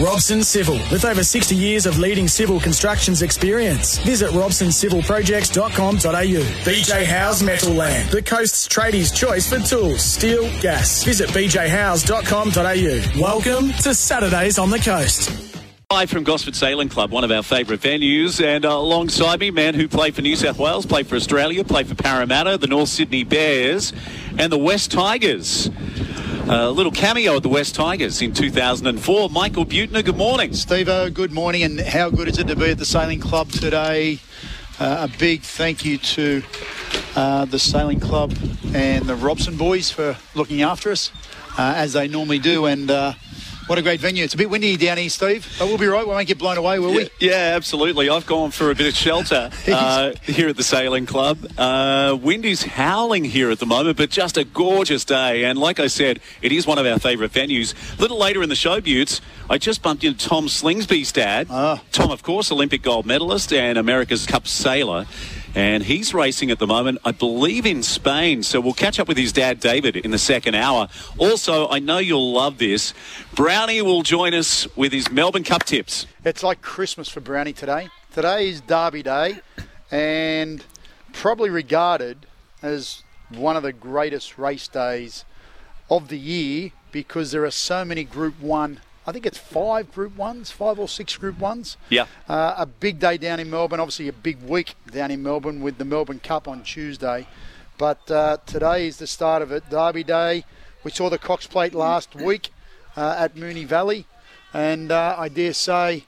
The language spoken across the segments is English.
Robson Civil, with over 60 years of leading civil constructions experience. Visit robsоncivilprojects.com.au. BJ House Metal Land, the coast's tradies' choice for tools, steel, gas. Visit bjhouse.com.au. Welcome to Saturdays on the Coast. Live from Gosford Sailing Club, one of our favourite venues, and uh, alongside me, man who played for New South Wales, played for Australia, played for Parramatta, the North Sydney Bears, and the West Tigers. A little cameo at the West Tigers in 2004. Michael Buettner, good morning. Steve, good morning, and how good is it to be at the Sailing Club today? Uh, a big thank you to uh, the Sailing Club and the Robson boys for looking after us, uh, as they normally do, and uh, what a great venue. It's a bit windy down here, Steve, but we'll be right. We won't get blown away, will yeah, we? Yeah, absolutely. I've gone for a bit of shelter uh, here at the Sailing Club. Uh, wind is howling here at the moment, but just a gorgeous day. And like I said, it is one of our favourite venues. A little later in the show, Buetts, I just bumped into Tom Slingsby's dad. Ah. Tom, of course, Olympic gold medalist and America's Cup sailor and he's racing at the moment, I believe, in Spain. So we'll catch up with his dad, David, in the second hour. Also, I know you'll love this. Brownie will join us with his Melbourne Cup tips. It's like Christmas for Brownie today. Today is Derby Day, and probably regarded as one of the greatest race days of the year because there are so many Group 1 I think it's five Group Ones, five or six Group Ones. Yeah. Uh, a big day down in Melbourne. Obviously, a big week down in Melbourne with the Melbourne Cup on Tuesday. But uh, today is the start of it. Derby Day. We saw the Cox Plate last week uh, at Moonee Valley, and uh, I dare say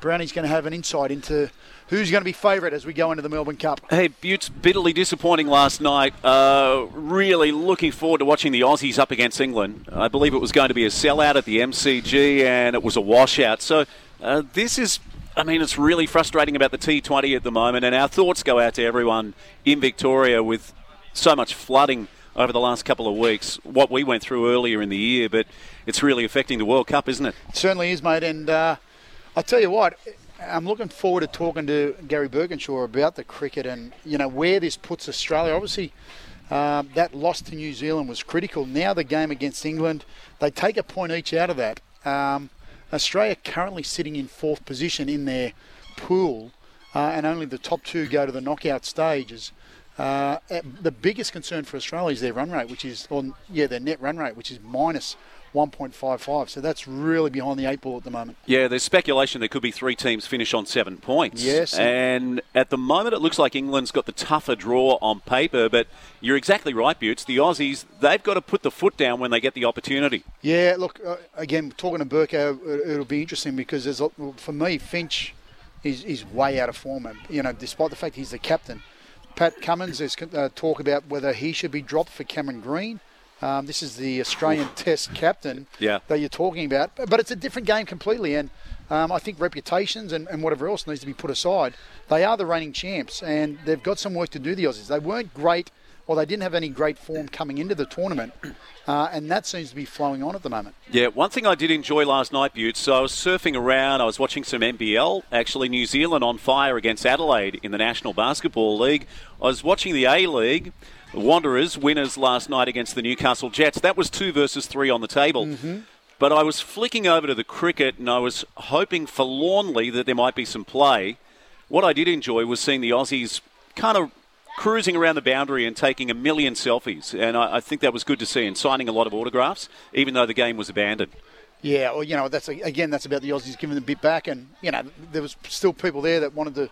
Brownie's going to have an insight into who's going to be favourite as we go into the Melbourne Cup. Hey, Buetts, bitterly disappointing last night. Uh, really looking forward to watching the Aussies up against England. I believe it was going to be a sellout at the MCG, and it was a washout. So uh, this is. I mean, it's really frustrating about the T20 at the moment, and our thoughts go out to everyone in Victoria with so much flooding over the last couple of weeks. What we went through earlier in the year, but it's really affecting the World Cup, isn't it? It certainly is, mate. And uh, I tell you what, I'm looking forward to talking to Garry Burkinshaw about the cricket and you know where this puts Australia. Obviously, um, that loss to New Zealand was critical. Now the game against England, they take a point each out of that. Um, Australia currently sitting in fourth position in their pool, uh, and only the top two go to the knockout stages. Uh, the biggest concern for Australia is their run rate, which is, or yeah, their net run rate, which is minus 1.55. So that's really behind the eight ball at the moment. Yeah, there's speculation there could be three teams finish on seven points. Yes. And at the moment, it looks like England's got the tougher draw on paper, but you're exactly right, Buetts. The Aussies, they've got to put the foot down when they get the opportunity. Yeah, look, uh, again, talking to Burko, it'll be interesting because there's, for me, Finch is, is way out of form. And you know, despite the fact he's the captain. Pat Cummins, there's uh, talk about whether he should be dropped for Cameron Green. Um, this is the Australian Test captain yeah. that you're talking about, but it's a different game completely. And um, I think reputations and, and, whatever else needs to be put aside. They are the reigning champs, and they've got some work to do. The Aussies. They weren't great, or they didn't have any great form coming into the tournament, uh, and that seems to be flowing on at the moment. Yeah, one thing I did enjoy last night, Butte. So I was surfing around. I was watching some NBL. Actually, New Zealand on fire against Adelaide in the National Basketball League. I was watching the A League. Wanderers, winners last night against the Newcastle Jets. That was two versus three on the table. Mm-hmm. But I was flicking over to the cricket and I was hoping forlornly that there might be some play. What I did enjoy was seeing the Aussies kind of cruising around the boundary and taking a million selfies. And I, I think that was good to see and signing a lot of autographs, even though the game was abandoned. Yeah, well, you know, that's again, that's about the Aussies giving them a bit back, and you know, there was still people there that wanted to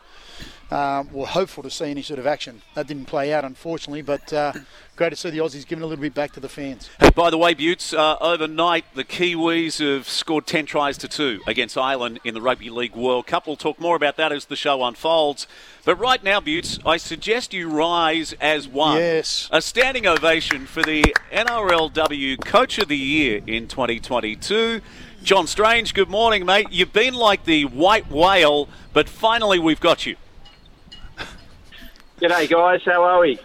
um, were hopeful to see any sort of action. That didn't play out, unfortunately, but uh, great to see the Aussies giving a little bit back to the fans. Hey, by the way, Buetts, uh, overnight the Kiwis have scored 10 tries to 2 against Ireland in the Rugby League World Cup. We'll talk more about that as the show unfolds. But right now, Buetts, I suggest you rise as one. Yes. A standing ovation for the NRLW Coach of the Year in 2022. John Strange, good morning, mate. You've been like the white whale, but finally we've got you. G'day, guys. How are we?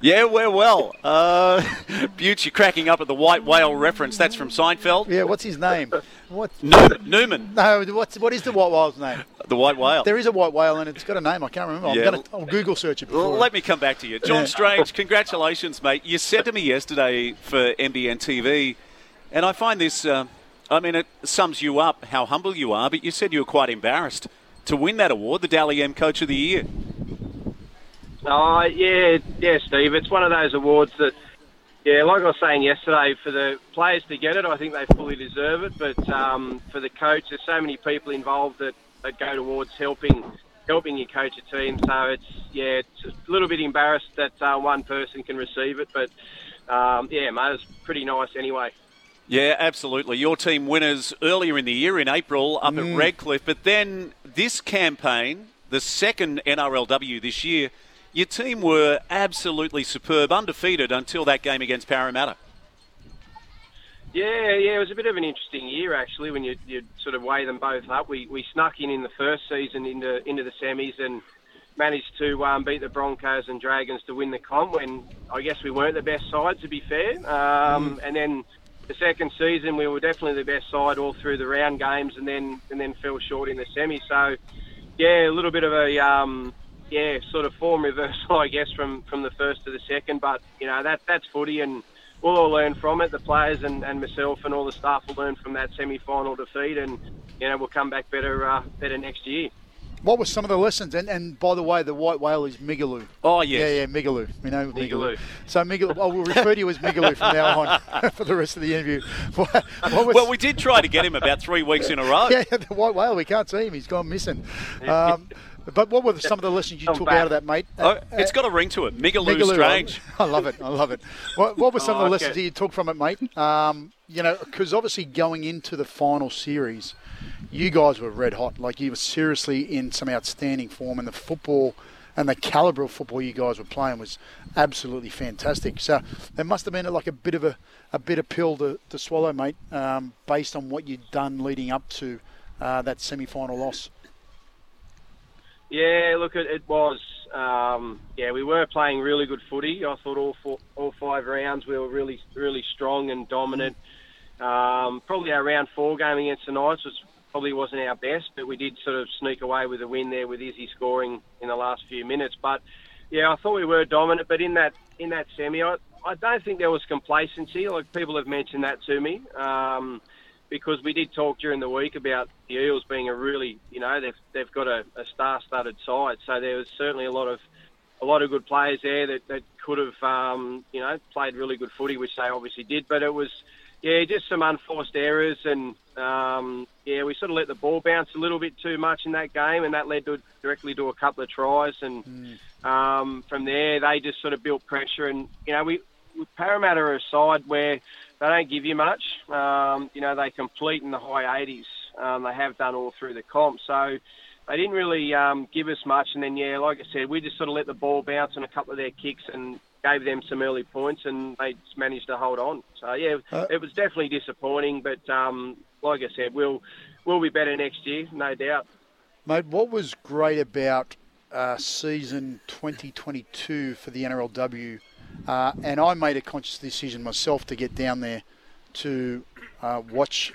Yeah, we're well. Uh, Butch, you're cracking up at the white whale reference. That's from Seinfeld. Yeah, what's his name? What? Newman. Newman, No, what's what is the white whale's name? the white whale. There is a white whale and it's got a name. I can't remember. I'm Yeah. gonna I'll Google search it. Before. let me come back to you. John Yeah. Strange, congratulations, mate. You said to me yesterday for NBN TV, and I find this, uh, I mean, it sums you up how humble you are, but you said you were quite embarrassed to win that award, the Dally M Coach of the Year. Oh, yeah, yeah, Steve. It's one of those awards that, yeah, like I was saying yesterday, for the players to get it, I think they fully deserve it. But um, for the coach, there's so many people involved that, that go towards helping helping you coach a team. So it's yeah, it's a little bit embarrassed that uh, one person can receive it, but um, yeah, mate, it's pretty nice anyway. Yeah, absolutely. Your team winners earlier in the year in April up at Redcliffe, but then this campaign, the second NRLW this year, your team were absolutely superb, undefeated until that game against Parramatta. Yeah, yeah, it was a bit of an interesting year actually when you you sort of weigh them both up. We we snuck in in the first season into into the semis and managed to um, beat the Broncos and Dragons to win the comp. When I guess we weren't the best side to be fair, um, and then the second season we were definitely the best side all through the round games, and then and then fell short in the semi. So yeah, a little bit of a um, yeah sort of form reversal I guess from from the first to the second, but you know that that's footy and we'll all learn from it. The players and, and myself and all the staff will learn from that semi-final defeat, and you know we'll come back better uh, better next year. What were some of the lessons? And, and by the way, the white whale is Migaloo. Oh, yes. Yeah, yeah, Migaloo. We know Migaloo. Migaloo. So Migaloo, I will refer to you as Migaloo from now on for the rest of the interview. What, what was, Well, we did try to get him about three weeks in a row. yeah, the white whale. We can't see him. He's gone missing. Um, but what were some of the lessons you Come took back. out of that, mate? Oh, it's got a ring to it. Migaloo, Migaloo, Strange. I love it. I love it. What, what were some Oh, of the okay. lessons that you took from it, mate? Um, you know, because obviously going into the final series, you guys were red hot. Like you were seriously in some outstanding form, and the football and the calibre of football you guys were playing was absolutely fantastic. So there must have been like a bit of a, a bitter pill to, to swallow, mate, um, based on what you'd done leading up to uh, that semi-final loss. Yeah, look, it, it was. Um, yeah, we were playing really good footy. I thought all four, all five rounds we were really really strong and dominant. Um, probably our round four game against the Knights was probably wasn't our best, but we did sort of sneak away with a win there with Izzy scoring in the last few minutes. But yeah, I thought we were dominant. But in that in that semi, I, I don't think there was complacency. Like people have mentioned that to me. Um, because we did talk during the week about the Eels being a really, you know, they've they've got a, a star-studded side. So there was certainly a lot of a lot of good players there that, that could have, um, you know, played really good footy, which they obviously did. But it was, yeah, just some unforced errors, and um, yeah, we sort of let the ball bounce a little bit too much in that game, and that led to directly to a couple of tries. And um, from there, they just sort of built pressure, and you know, we Parramatta are a side where they don't give you much. Um, you know, they complete in the high 80s. Um, they have done all through the comp. So they didn't really um, give us much. And then, yeah, like I said, we just sort of let the ball bounce on a couple of their kicks and gave them some early points, and they managed to hold on. So, yeah, Uh, it was definitely disappointing. But um, like I said, we'll, we'll be better next year, no doubt. Mate, what was great about uh, season 2022 for the NRLW, uh, and I made a conscious decision myself to get down there to uh, watch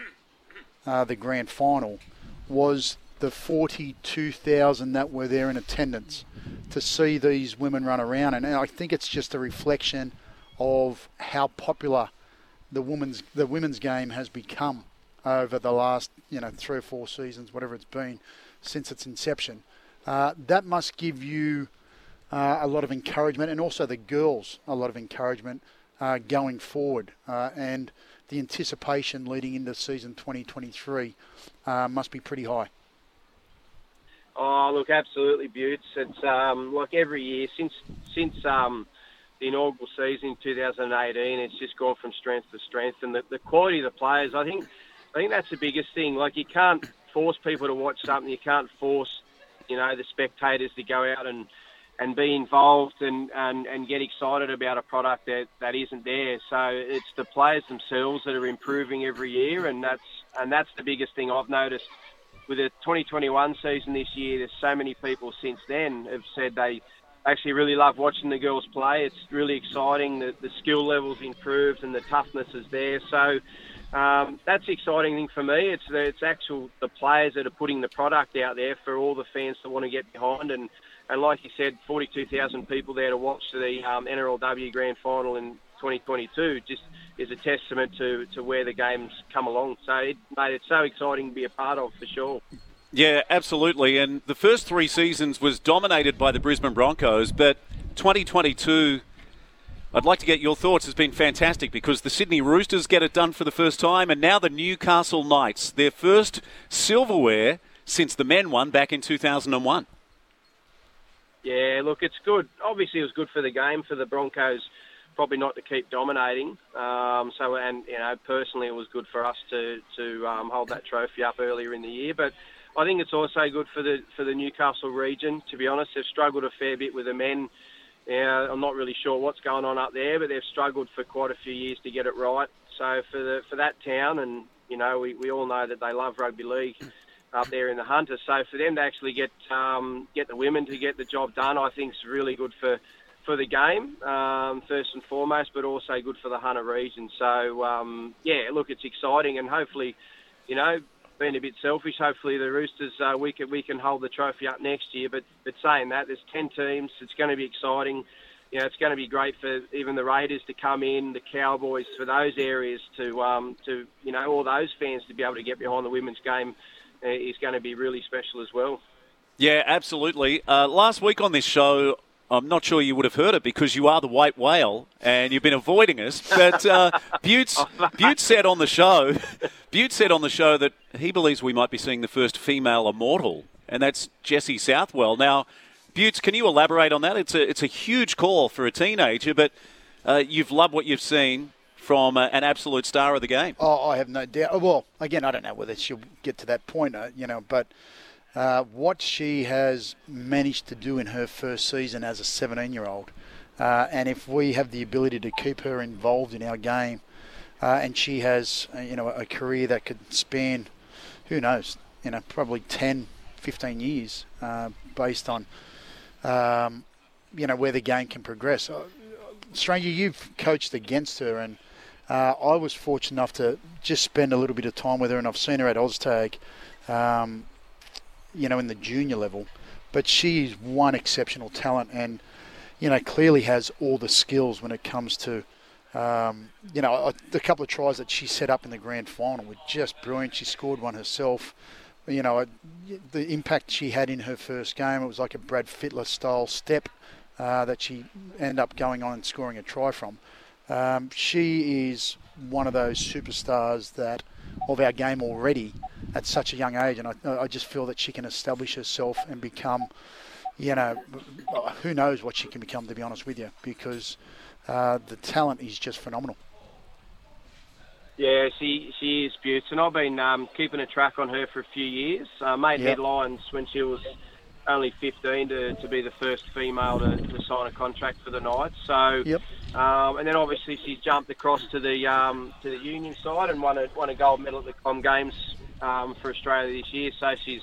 uh, the grand final, was the 42,000 that were there in attendance to see these women run around. And I think it's just a reflection of how popular the women's the women's game has become over the last you know three or four seasons, whatever it's been since its inception. Uh, that must give you uh, a lot of encouragement, and also the girls a lot of encouragement uh, going forward. Uh, and the anticipation leading into season 2023 uh, must be pretty high. Oh, look, absolutely, Buetts. It's um, like every year since since um, the inaugural season in 2018, it's just gone from strength to strength, and the, the quality of the players. I think I think that's the biggest thing. Like you can't force people to watch something. You can't force you know the spectators to go out and and be involved and, and, and get excited about a product that, that isn't there. So it's the players themselves that are improving every year, and that's and that's the biggest thing I've noticed with the 2021 season this year. There's so many people since then have said they actually really love watching the girls play. It's really exciting. The, the skill levels improved and the toughness is there. So um, that's the exciting thing for me. It's the, it's actual the players that are putting the product out there for all the fans to want to get behind. And, and like you said, 42,000 people there to watch the um, NRLW Grand Final in 2022 just is a testament to, to where the game's come along. So it made it so exciting to be a part of for sure. Yeah, absolutely. And the first three seasons was dominated by the Brisbane Broncos, but 2022, I'd like to get your thoughts, has been fantastic because the Sydney Roosters get it done for the first time, and now the Newcastle Knights, their first silverware since the men won back in 2001. Yeah, look, it's good. Obviously, it was good for the game for the Broncos. Probably not to keep dominating. Um, so, and you know, personally, it was good for us to to um, hold that trophy up earlier in the year. But I think it's also good for the for the Newcastle region. To be honest, they've struggled a fair bit with the men. Yeah, I'm not really sure what's going on up there, but they've struggled for quite a few years to get it right. So for the for that town, and you know, we, we all know that they love rugby league up there in the Hunter. So for them to actually get um, get the women to get the job done, I think is really good for for the game um, first and foremost, but also good for the Hunter region. So um, yeah, look, it's exciting, and hopefully, you know, being a bit selfish, hopefully the Roosters uh, we can we can hold the trophy up next year. But but saying that, there's ten teams. It's going to be exciting. You know, it's going to be great for even the Raiders to come in, the Cowboys for those areas to um, to you know all those fans to be able to get behind the women's game is going to be really special as well. Yeah, absolutely. Uh, last week on this show, I'm not sure you would have heard it because you are the white whale and you've been avoiding us. But uh, Butte, Butte said on the show, Butte said on the show that he believes we might be seeing the first female immortal, and that's Jesse Southwell. Now, Butte, can you elaborate on that? It's a it's a huge call for a teenager, but uh, you've loved what you've seen from uh, an absolute star of the game. Oh, I have no doubt. Well, again, I don't know whether she'll get to that point, uh, you know, but uh, what she has managed to do in her first season as a 17 year old. Uh, and if we have the ability to keep her involved in our game, uh, and she has, uh, you know, a career that could span, who knows, you know, probably 10, 15 years, based on, um, you know, where the game can progress. Stranger, you've coached against her, and I was fortunate enough to just spend a little bit of time with her, and I've seen her at OzTag. Um, you know, in the junior level. But she is one exceptional talent and, you know, clearly has all the skills when it comes to, um, you know, the couple of tries that she set up in the grand final were just brilliant. She scored one herself. You know, the impact she had in her first game, it was like a Brad Fittler style step uh, that she ended up going on and scoring a try from. Um, she is one of those superstars that of our game already at such a young age, and I, I just feel that she can establish herself and become, you know, who knows what she can become. To be honest with you, because uh, the talent is just phenomenal. Yeah, she she is beautiful, and I've been um, keeping a track on her for a few years. Uh, made yep. headlines when she was only 15 to, to be the first female to, to sign a contract for the Knights. So, yep. um, and then obviously she's jumped across to the um, to the Union side and won a won a gold medal at the Com Games um, for Australia this year. So she's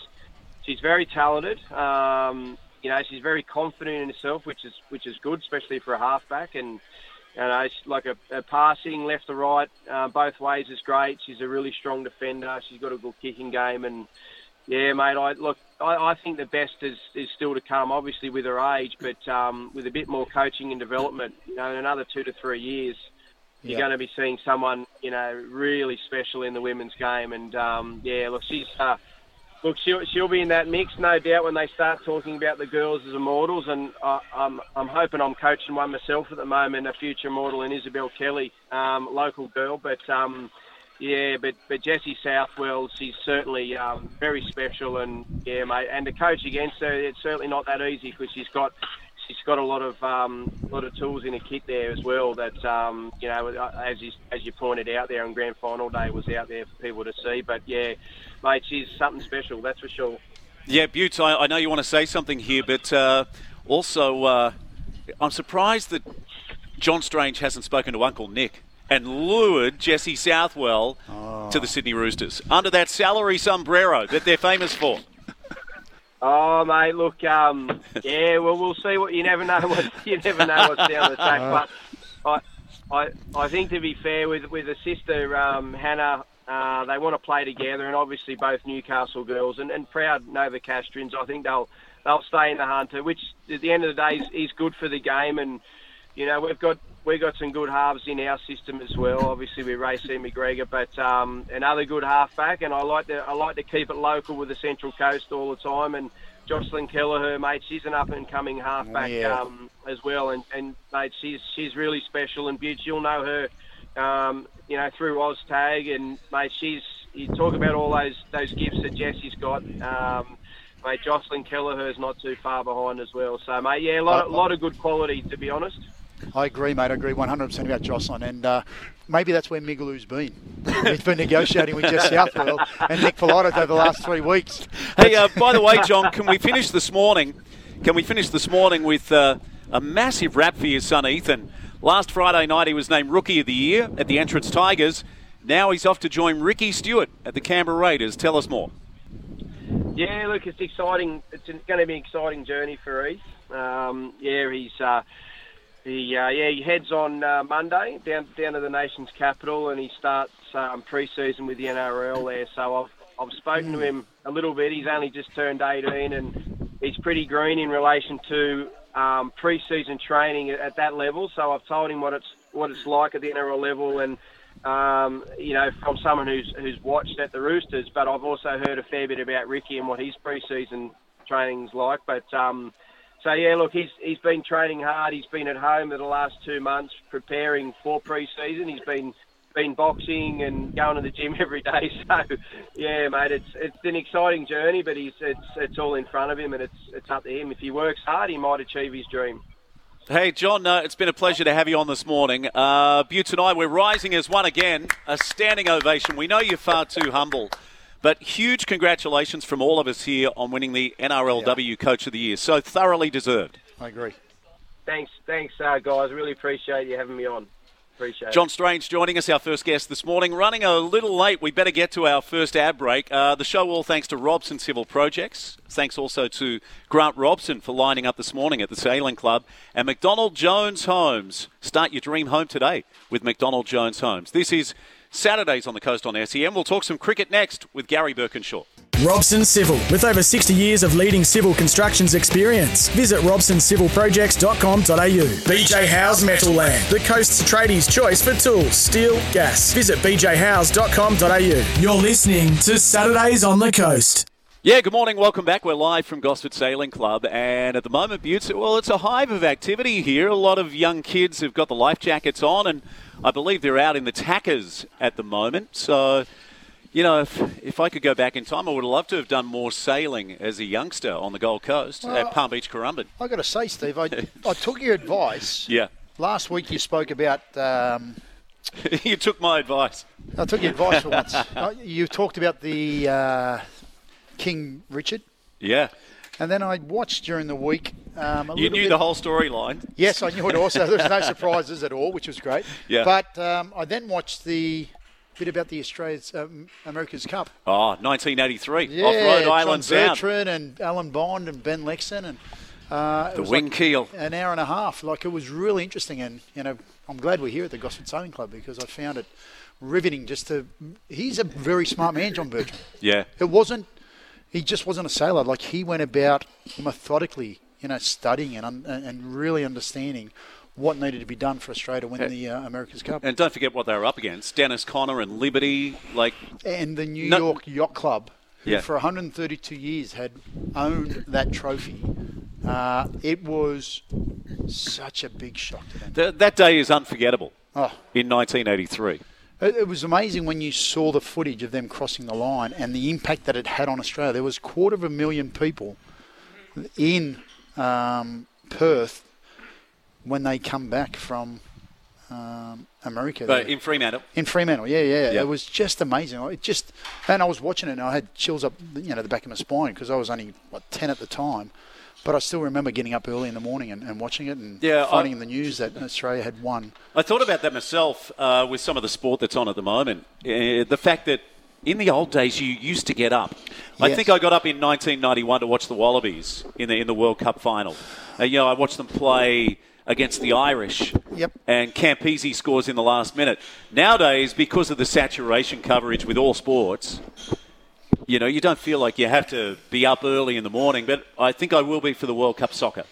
she's very talented. Um, you know, she's very confident in herself, which is which is good, especially for a halfback. And you know, like a, a passing left to right, uh, both ways is great. She's a really strong defender. She's got a good kicking game, and yeah, mate. I look. I, I think the best is, is still to come. Obviously, with her age, but um, with a bit more coaching and development. You know, in another two to three years, you're going to be seeing someone, you know, really special in the women's game. And um, yeah, look, she's uh, look, she'll she'll be in that mix, no doubt, when they start talking about the girls as immortals. And I, I'm I'm hoping I'm coaching one myself at the moment, a future immortal in Isabelle Kelly, um, local girl, but. Um, yeah, but but Jesse Southwell, she's certainly um, very special, and yeah, mate. And to coach against her, it's certainly not that easy because she's got she's got a lot of um, lot of tools in her kit there as well. That um, you know, as you, as you pointed out there on grand final day, was out there for people to see. But yeah, mate, she's something special, that's for sure. Yeah, Butte, I, I know you want to say something here, but uh, also uh, I'm surprised that John Strange hasn't spoken to Uncle Nick and lured Jesse Southwell oh. to the Sydney Roosters under that salary sombrero that they're famous for. Oh, mate, look, um, yeah, well, we'll see what you never know. What, you never know what's down the track, but I, I, I think to be fair with with the sister um, Hannah, uh, they want to play together, and obviously both Newcastle girls and, and proud Novocastrians. I think they'll they'll stay in the hunter, which at the end of the day is, is good for the game. And you know we've got we've got some good halves in our system as well. Obviously with Raecene McGregor, but um, another good halfback. And I like to I like to keep it local with the Central Coast all the time. And Jocelyn Kelleher, mate, she's an up and coming halfback Yeah. um, as well. And, and mate, she's she's really special and beautiful. You'll know her. Um, you know, through OzTag, and mate, she's you talk about all those those gifts that Jesse's got. Um, mate, Jocelyn Kelleher's not too far behind as well. So, mate, yeah, a lot, a lot of good quality, to be honest. I agree, mate. I agree 100% about Jocelyn. And uh, maybe that's where Migaloo's been. He's been negotiating with Jess Southwell and Nick Politis over the last three weeks. Hey, uh, by the way, John, can we finish this morning? Can we finish this morning with uh, a massive rap for your son Ethan? Last Friday night, he was named Rookie of the Year at the Entrance Tigers. Now he's off to join Ricky Stuart at the Canberra Raiders. Tell us more. Yeah, look, it's exciting. It's going to be an exciting journey for Ethan. Um, yeah, he's uh, he uh, yeah he heads on uh, Monday down down to the nation's capital, and he starts um, pre-season with the NRL there. So I've I've spoken to him a little bit. He's only just turned 18, and he's pretty green in relation to um, pre-season training at, at that level. So I've told him what it's what it's like at the NRL level, and um, you know, from someone who's who's watched at the Roosters, but I've also heard a fair bit about Ricky and what his pre-season training's like. But um, so yeah, look, he's he's been training hard. He's been at home for the last two months preparing for pre-season. He's been been boxing and going to the gym every day. So yeah, mate, it's it's an exciting journey, but he's it's it's all in front of him, and it's it's up to him. If he works hard, he might achieve his dream. Hey, John, uh, it's been a pleasure to have you on this morning. Uh, Butte and I, we're rising as one again. A standing ovation. We know you're far too humble, but huge congratulations from all of us here on winning the NRLW Coach of the Year. So thoroughly deserved. I agree. Thanks, thanks, uh, guys. Really appreciate you having me on. Appreciate John Strange joining us, our first guest this morning. Running a little late, we better get to our first ad break. Uh, the show all thanks to Robson Civil Projects. Thanks also to Grant Robson for lining up this morning at the Sailing Club. And McDonald Jones Homes. Start your dream home today with McDonald Jones Homes. This is Saturdays on the Coast on SEN. We'll talk some cricket next with Garry Burkinshaw. Robson Civil, with over 60 years of leading civil constructions experience. Visit robsoncivilprojects.com.au. BJ House Metal Land, the coast's tradies' choice for tools, steel, gas. Visit bjhouse.com.au. You're listening to Saturdays on the Coast. Yeah, good morning. Welcome back. We're live from Gosford Sailing Club, and at the moment, Buetts, well, it's a hive of activity here. A lot of young kids have got the life jackets on, and I believe they're out in the tackers at the moment. So, you know, if, if I could go back in time, I would have loved to have done more sailing as a youngster on the Gold Coast Well, at Palm Beach, Currumbin. i got to say, Steve, I, I took your advice. Yeah, Last week you spoke about. Um, you took my advice. I took your advice for once. Uh, You talked about the uh, King Richard. Yeah, And then I watched during the week. Um, a you knew bit- the whole storyline. Yes, I knew it also. There was no surprises at all, which was great. Yeah. But um, I then watched the bit about the Australia's um, America's Cup. Oh, 1983, Yeah, off Rhode John Island Sound. Bertrand and Alan Bond and Ben Lexcen and uh, The wing like keel. an hour and a half. Like it was really interesting, and you know, I'm glad we're here at the Gosford Sailing Club because I found it riveting. Just to, he's a very smart man, John Bertrand. Yeah, It wasn't. He just wasn't a sailor. Like he went about methodically, you know, studying and un- and really understanding what needed to be done for Australia to win the uh, America's Cup. and don't forget what they were up against: Dennis Conner and Liberty. Like, And the New No- York Yacht Club, who Yeah. for 132 years had owned that trophy. Uh, it was such a big shock to them. th- that day is unforgettable. Oh, In 1983. It, was amazing when you saw the footage of them crossing the line and the impact that it had on Australia. There was a quarter of a million people in um, Perth when they come back from um, America. But there. in Fremantle, In Fremantle, yeah, yeah, Yeah. It was just amazing. It just, and I was watching it, and I had chills up, you know, the back of my spine because I was only what ten at the time, but I still remember getting up early in the morning and, and watching it and Yeah, finding I- in the news that Australia had won. I thought about that myself uh, with some of the sport that's on at the moment. Uh, the fact that in the old days, you used to get up. I think I got up in 1991 to watch the Wallabies in the in the World Cup final. Uh, you know, I watched them play against the Irish. Yep. And Campese scores in the last minute. Nowadays, because of the saturation coverage with all sports, you know, you don't feel like you have to be up early in the morning. But I think I will be for the World Cup soccer.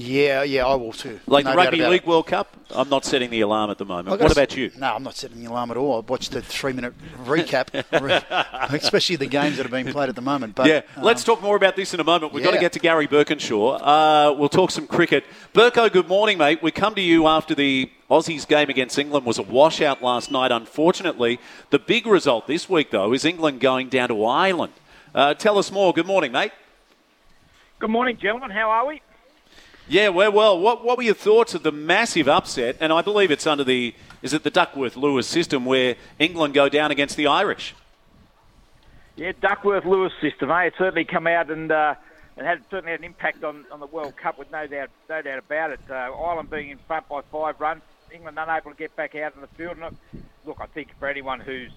Yeah, yeah, I will too. Like No the Rugby League it. World Cup, I'm not setting the alarm at the moment. What gotta about you? No, I'm not setting the alarm at all. I watched the three-minute recap, especially the games that are being played at the moment. But Yeah, um, let's talk more about this in a moment. We've got to get to Garry Burkinshaw. Uh, we'll talk some cricket. Burko, good morning, mate. We come to you after the Aussies game against England was a washout last night, unfortunately. The big result this week, though, is England going down to Ireland. Uh, tell us more. Good morning, mate. Good morning, gentlemen. How are we? Yeah, well, well, what, what were your thoughts of the massive upset? And I believe it's under the, is it the Duckworth Lewis system where England go down against the Irish? Yeah, Duckworth Lewis system, eh? It certainly come out and uh, and had certainly had an impact on, on the World Cup with no doubt no doubt about it. Uh, Ireland being in front by five runs, England unable to get back out in the field. And look, look, I think for anyone who's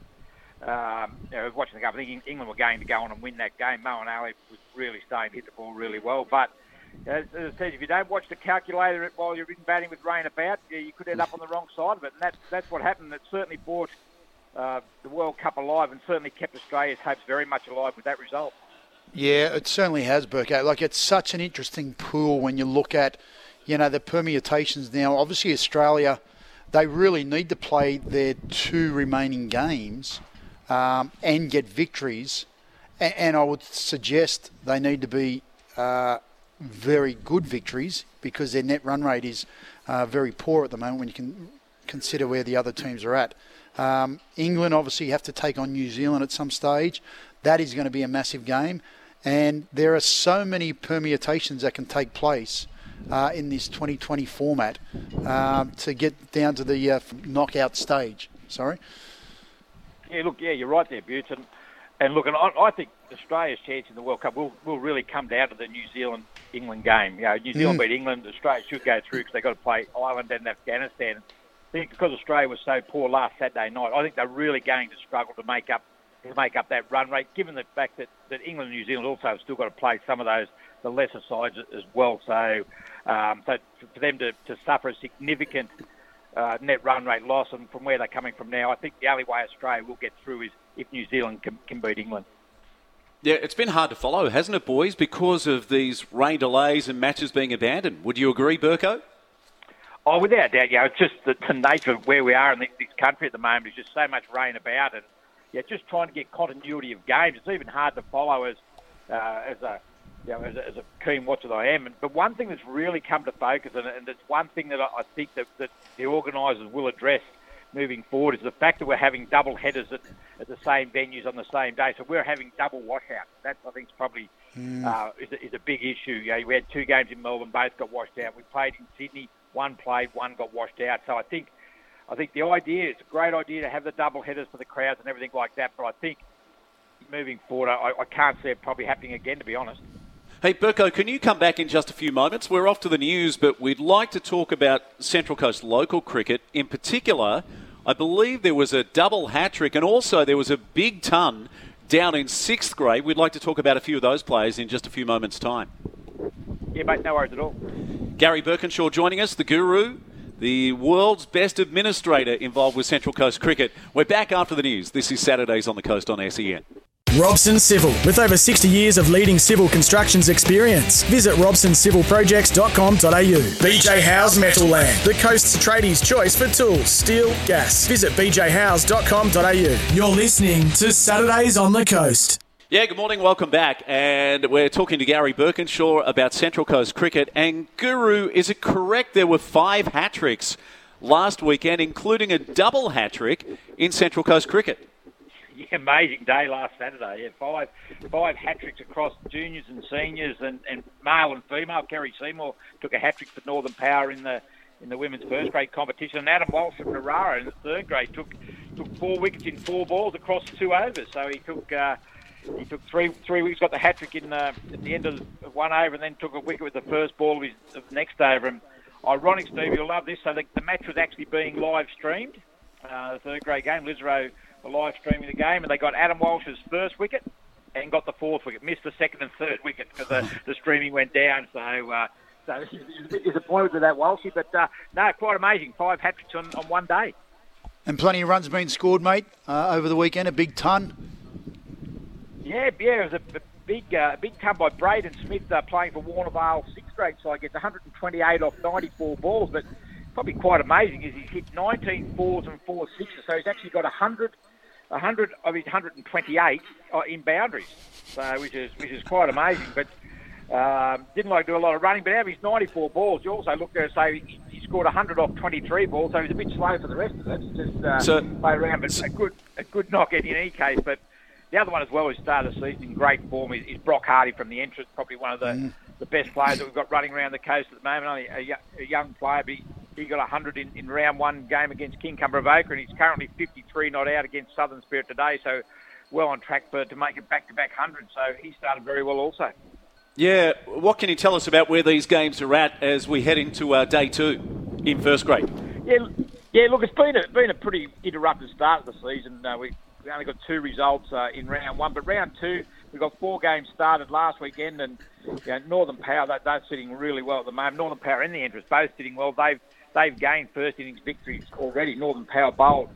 um, you know, watching the game, I think England were going to go on and win that game. Moeen Ali was really starting to hit the ball really well, but. As, I said, if you don't watch the calculator while you're in batting with rain about, you could end up on the wrong side of it, and that's that's what happened. It certainly brought uh, the World Cup alive and certainly kept Australia's hopes very much alive with that result. Yeah, it certainly has, Burko. Like it's such an interesting pool when you look at, you know, the permutations now. Obviously, Australia, they really need to play their two remaining games um, and get victories, and, and I would suggest they need to be uh, very good victories because their net run rate is uh, very poor at the moment when you can consider where the other teams are at. Um, England obviously have to take on New Zealand at some stage. That is going to be a massive game, and there are so many permutations that can take place uh, in this 2020 format um, to get down to the uh, knockout stage. Sorry. Yeah, look, yeah, you're right there, Buetts. And, look, and I, I think Australia's chance in the World Cup will, will really come down to the New Zealand England game. You know, New Zealand beat England, Australia should go through because they've got to play Ireland and Afghanistan. I think because Australia was so poor last Saturday night, I think they're really going to struggle to make up to make up that run rate, given the fact that, that England and New Zealand also have still got to play some of those the lesser sides as well. So, um, so for them to, to suffer a significant uh, net run rate loss, and from where they're coming from now, I think the only way Australia will get through is if New Zealand can, can beat England. Yeah, it's been hard to follow, hasn't it, boys, because of these rain delays and matches being abandoned. Would you agree, Burko? Oh, without doubt, yeah. It's just the, the nature of where we are in this, this country at the moment is just so much rain about, and yeah, just trying to get continuity of games. It's even hard to follow as uh, as a you know, as a, as a keen watcher that I am. And, but one thing that's really come to focus, and, and it's one thing that I, I think that, that the organisers will address moving forward, is the fact that we're having double headers at, at the same venues on the same day. So we're having double washouts. That I think is probably uh, is, a, is a big issue. You know, we had two games in Melbourne, both got washed out. We played in Sydney, one played, one got washed out. So I think. I think the idea is a great idea to have the double headers for the crowds and everything like that. But I think moving forward, I, I can't see it probably happening again. To be honest. Hey, Burko, can you come back in just a few moments? We're off to the news, but we'd like to talk about Central Coast local cricket. In particular, I believe there was a double hat trick and also there was a big ton down in sixth grade. We'd like to talk about a few of those players in just a few moments' time. Yeah, mate, no worries at all. Garry Burkinshaw joining us, the guru, the world's best administrator involved with Central Coast Cricket. We're back after the news. This is Saturdays on the Coast on SEN. Robson Civil, with over 60 years of leading civil constructions experience. Visit robsoncivilprojects.com.au. BJ House Metal Land, the coast's tradies' choice for tools, steel, gas. Visit bjhouse.com.au. You're listening to Saturdays on the Coast. Yeah, good morning. Welcome back. And we're talking to Garry Burkinshaw about Central Coast Cricket. And Guru, is it correct there were five hat tricks last weekend, including a double hat trick in Central Coast Cricket? Amazing day last Saturday. Yeah, five five hat tricks across juniors and seniors, and, and male and female. Kerry Seymour took a hat trick for Northern Power in the in the women's first grade competition, and Adam Walsh from Narara in the third grade took took four wickets in four balls across two overs. So he took. Uh, he took three three wickets, got the hat trick in uh, at the end of one over, and then took a wicket with the first ball of his of the next over. And ironic, Steve, you'll love this. So the, the match was actually being live streamed. Uh, the third grade game, Lisarow the live streaming the game, and they got Adam Walsh's first wicket and got the fourth wicket. Missed the second and third wicket because the, the streaming went down. So. Uh, so he's a bit disappointed with that Walshy, but uh, no, quite amazing. Five hat tricks on, on one day. And plenty of runs being scored, mate, uh, over the weekend. A big ton. Yeah, yeah, it was a, a big, uh, big ton by Braden Smith uh, playing for Warner Warnervale sixth grade side. Gets 128 off 94 balls, but probably quite amazing is he's hit 19 fours and four sixes, so he's actually got 100, 100 of his 128 uh, in boundaries, so which is which is quite amazing. But um, didn't like to do a lot of running, but out of his 94 balls, you also look there and say he, he scored 100 off 23 balls, so he's a bit slow for the rest of it. Just uh, so, play around, but a good a good knock in any case. But the other one as well, who started the season in great form, is, is Brock Hardy from the entrance, probably one of the, mm. the best players that we've got running around the coast at the moment. Only a, a young player, but he, he got 100 in, in round one game against King Avoca, and he's currently 53 not out against Southern Spirit today, so well on track for to make it back-to-back 100. So he started very well also. Yeah, what can you tell us about where these games are at as we head into uh, day two in first grade? Yeah, yeah. Look, it's been a been a pretty interrupted start of the season. Uh, we we only got two results uh, in round one, but round two we've got four games started last weekend, and you know, Northern Power they, they're sitting really well at the moment. Northern Power and the Entrance both sitting well. They've they've gained first innings victories already. Northern Power bowled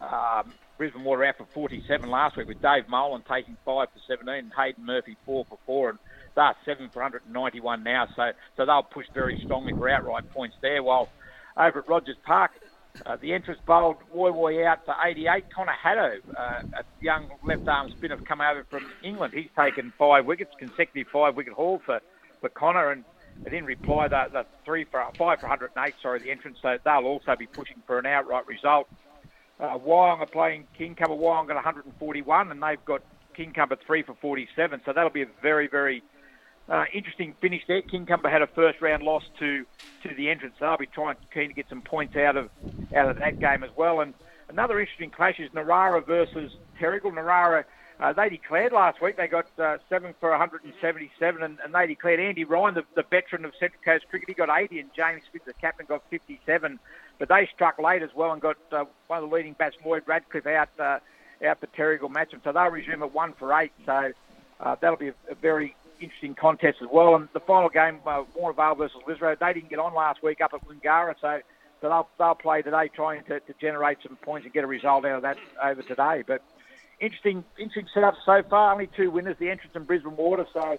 um, Brisbane Water out for 47 last week with Dave Molan taking five for 17 and Hayden Murphy four for four and they're seven for 191 now, so so they'll push very strongly for outright points there. While over at Rogers Park, uh, the entrance bowled Woy Woy out for 88. Connor Haddo, uh, a young left-arm spinner, come over from England. He's taken five wickets, consecutive five-wicket haul for, for Connor, and they didn't reply the, the three for five for 108. Sorry, the entrance. So they'll also be pushing for an outright result. Uh, Wyong are playing Kincumber. Wyong got 141, and they've got Kincumber three for 47. So that'll be a very, very uh, interesting finish there. Kincumber had a first round loss to to the entrance. They'll be trying keen to get some points out of out of that game as well. And another interesting clash is Narara versus Terrigal. Narara, uh, they declared last week they got uh, seven for 177, and, and they declared Andy Ryan, the, the veteran of Central Coast cricket, he got 80, and James Smith, the captain, got 57. But they struck late as well and got uh, one of the leading bats, Lloyd Radcliffe, out uh, out for Terrigal match, so they'll resume at one for eight. So uh, that'll be a, a very interesting contest as well. And the final game, uh, Warnervale versus Lisarow, they didn't get on last week up at Woongarrah, so so they'll, they'll play today trying to, to generate some points and get a result out of that over today. But interesting interesting setup so far. Only two winners, the entrance and Brisbane Water. So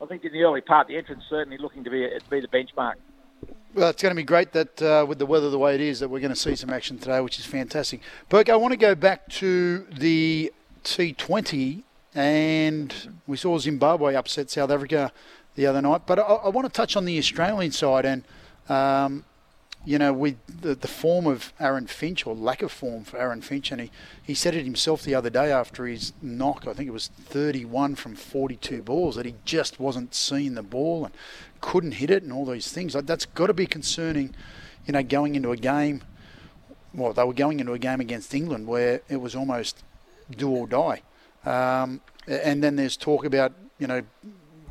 I think in the early part, the entrance certainly looking to be to be the benchmark. Well, it's going to be great that uh, with the weather the way it is, that we're going to see some action today, which is fantastic. Burke, I want to go back to the T20 and we saw Zimbabwe upset South Africa the other night. But I, I want to touch on the Australian side and. Um, you know, with the, the form of Aaron Finch or lack of form for Aaron Finch, and he, he said it himself the other day after his knock. I think it was 31 from 42 balls that he just wasn't seeing the ball and couldn't hit it and all these things. That's got to be concerning, you know, going into a game. Well, they were going into a game against England where it was almost do or die. Um, and then there's talk about, you know,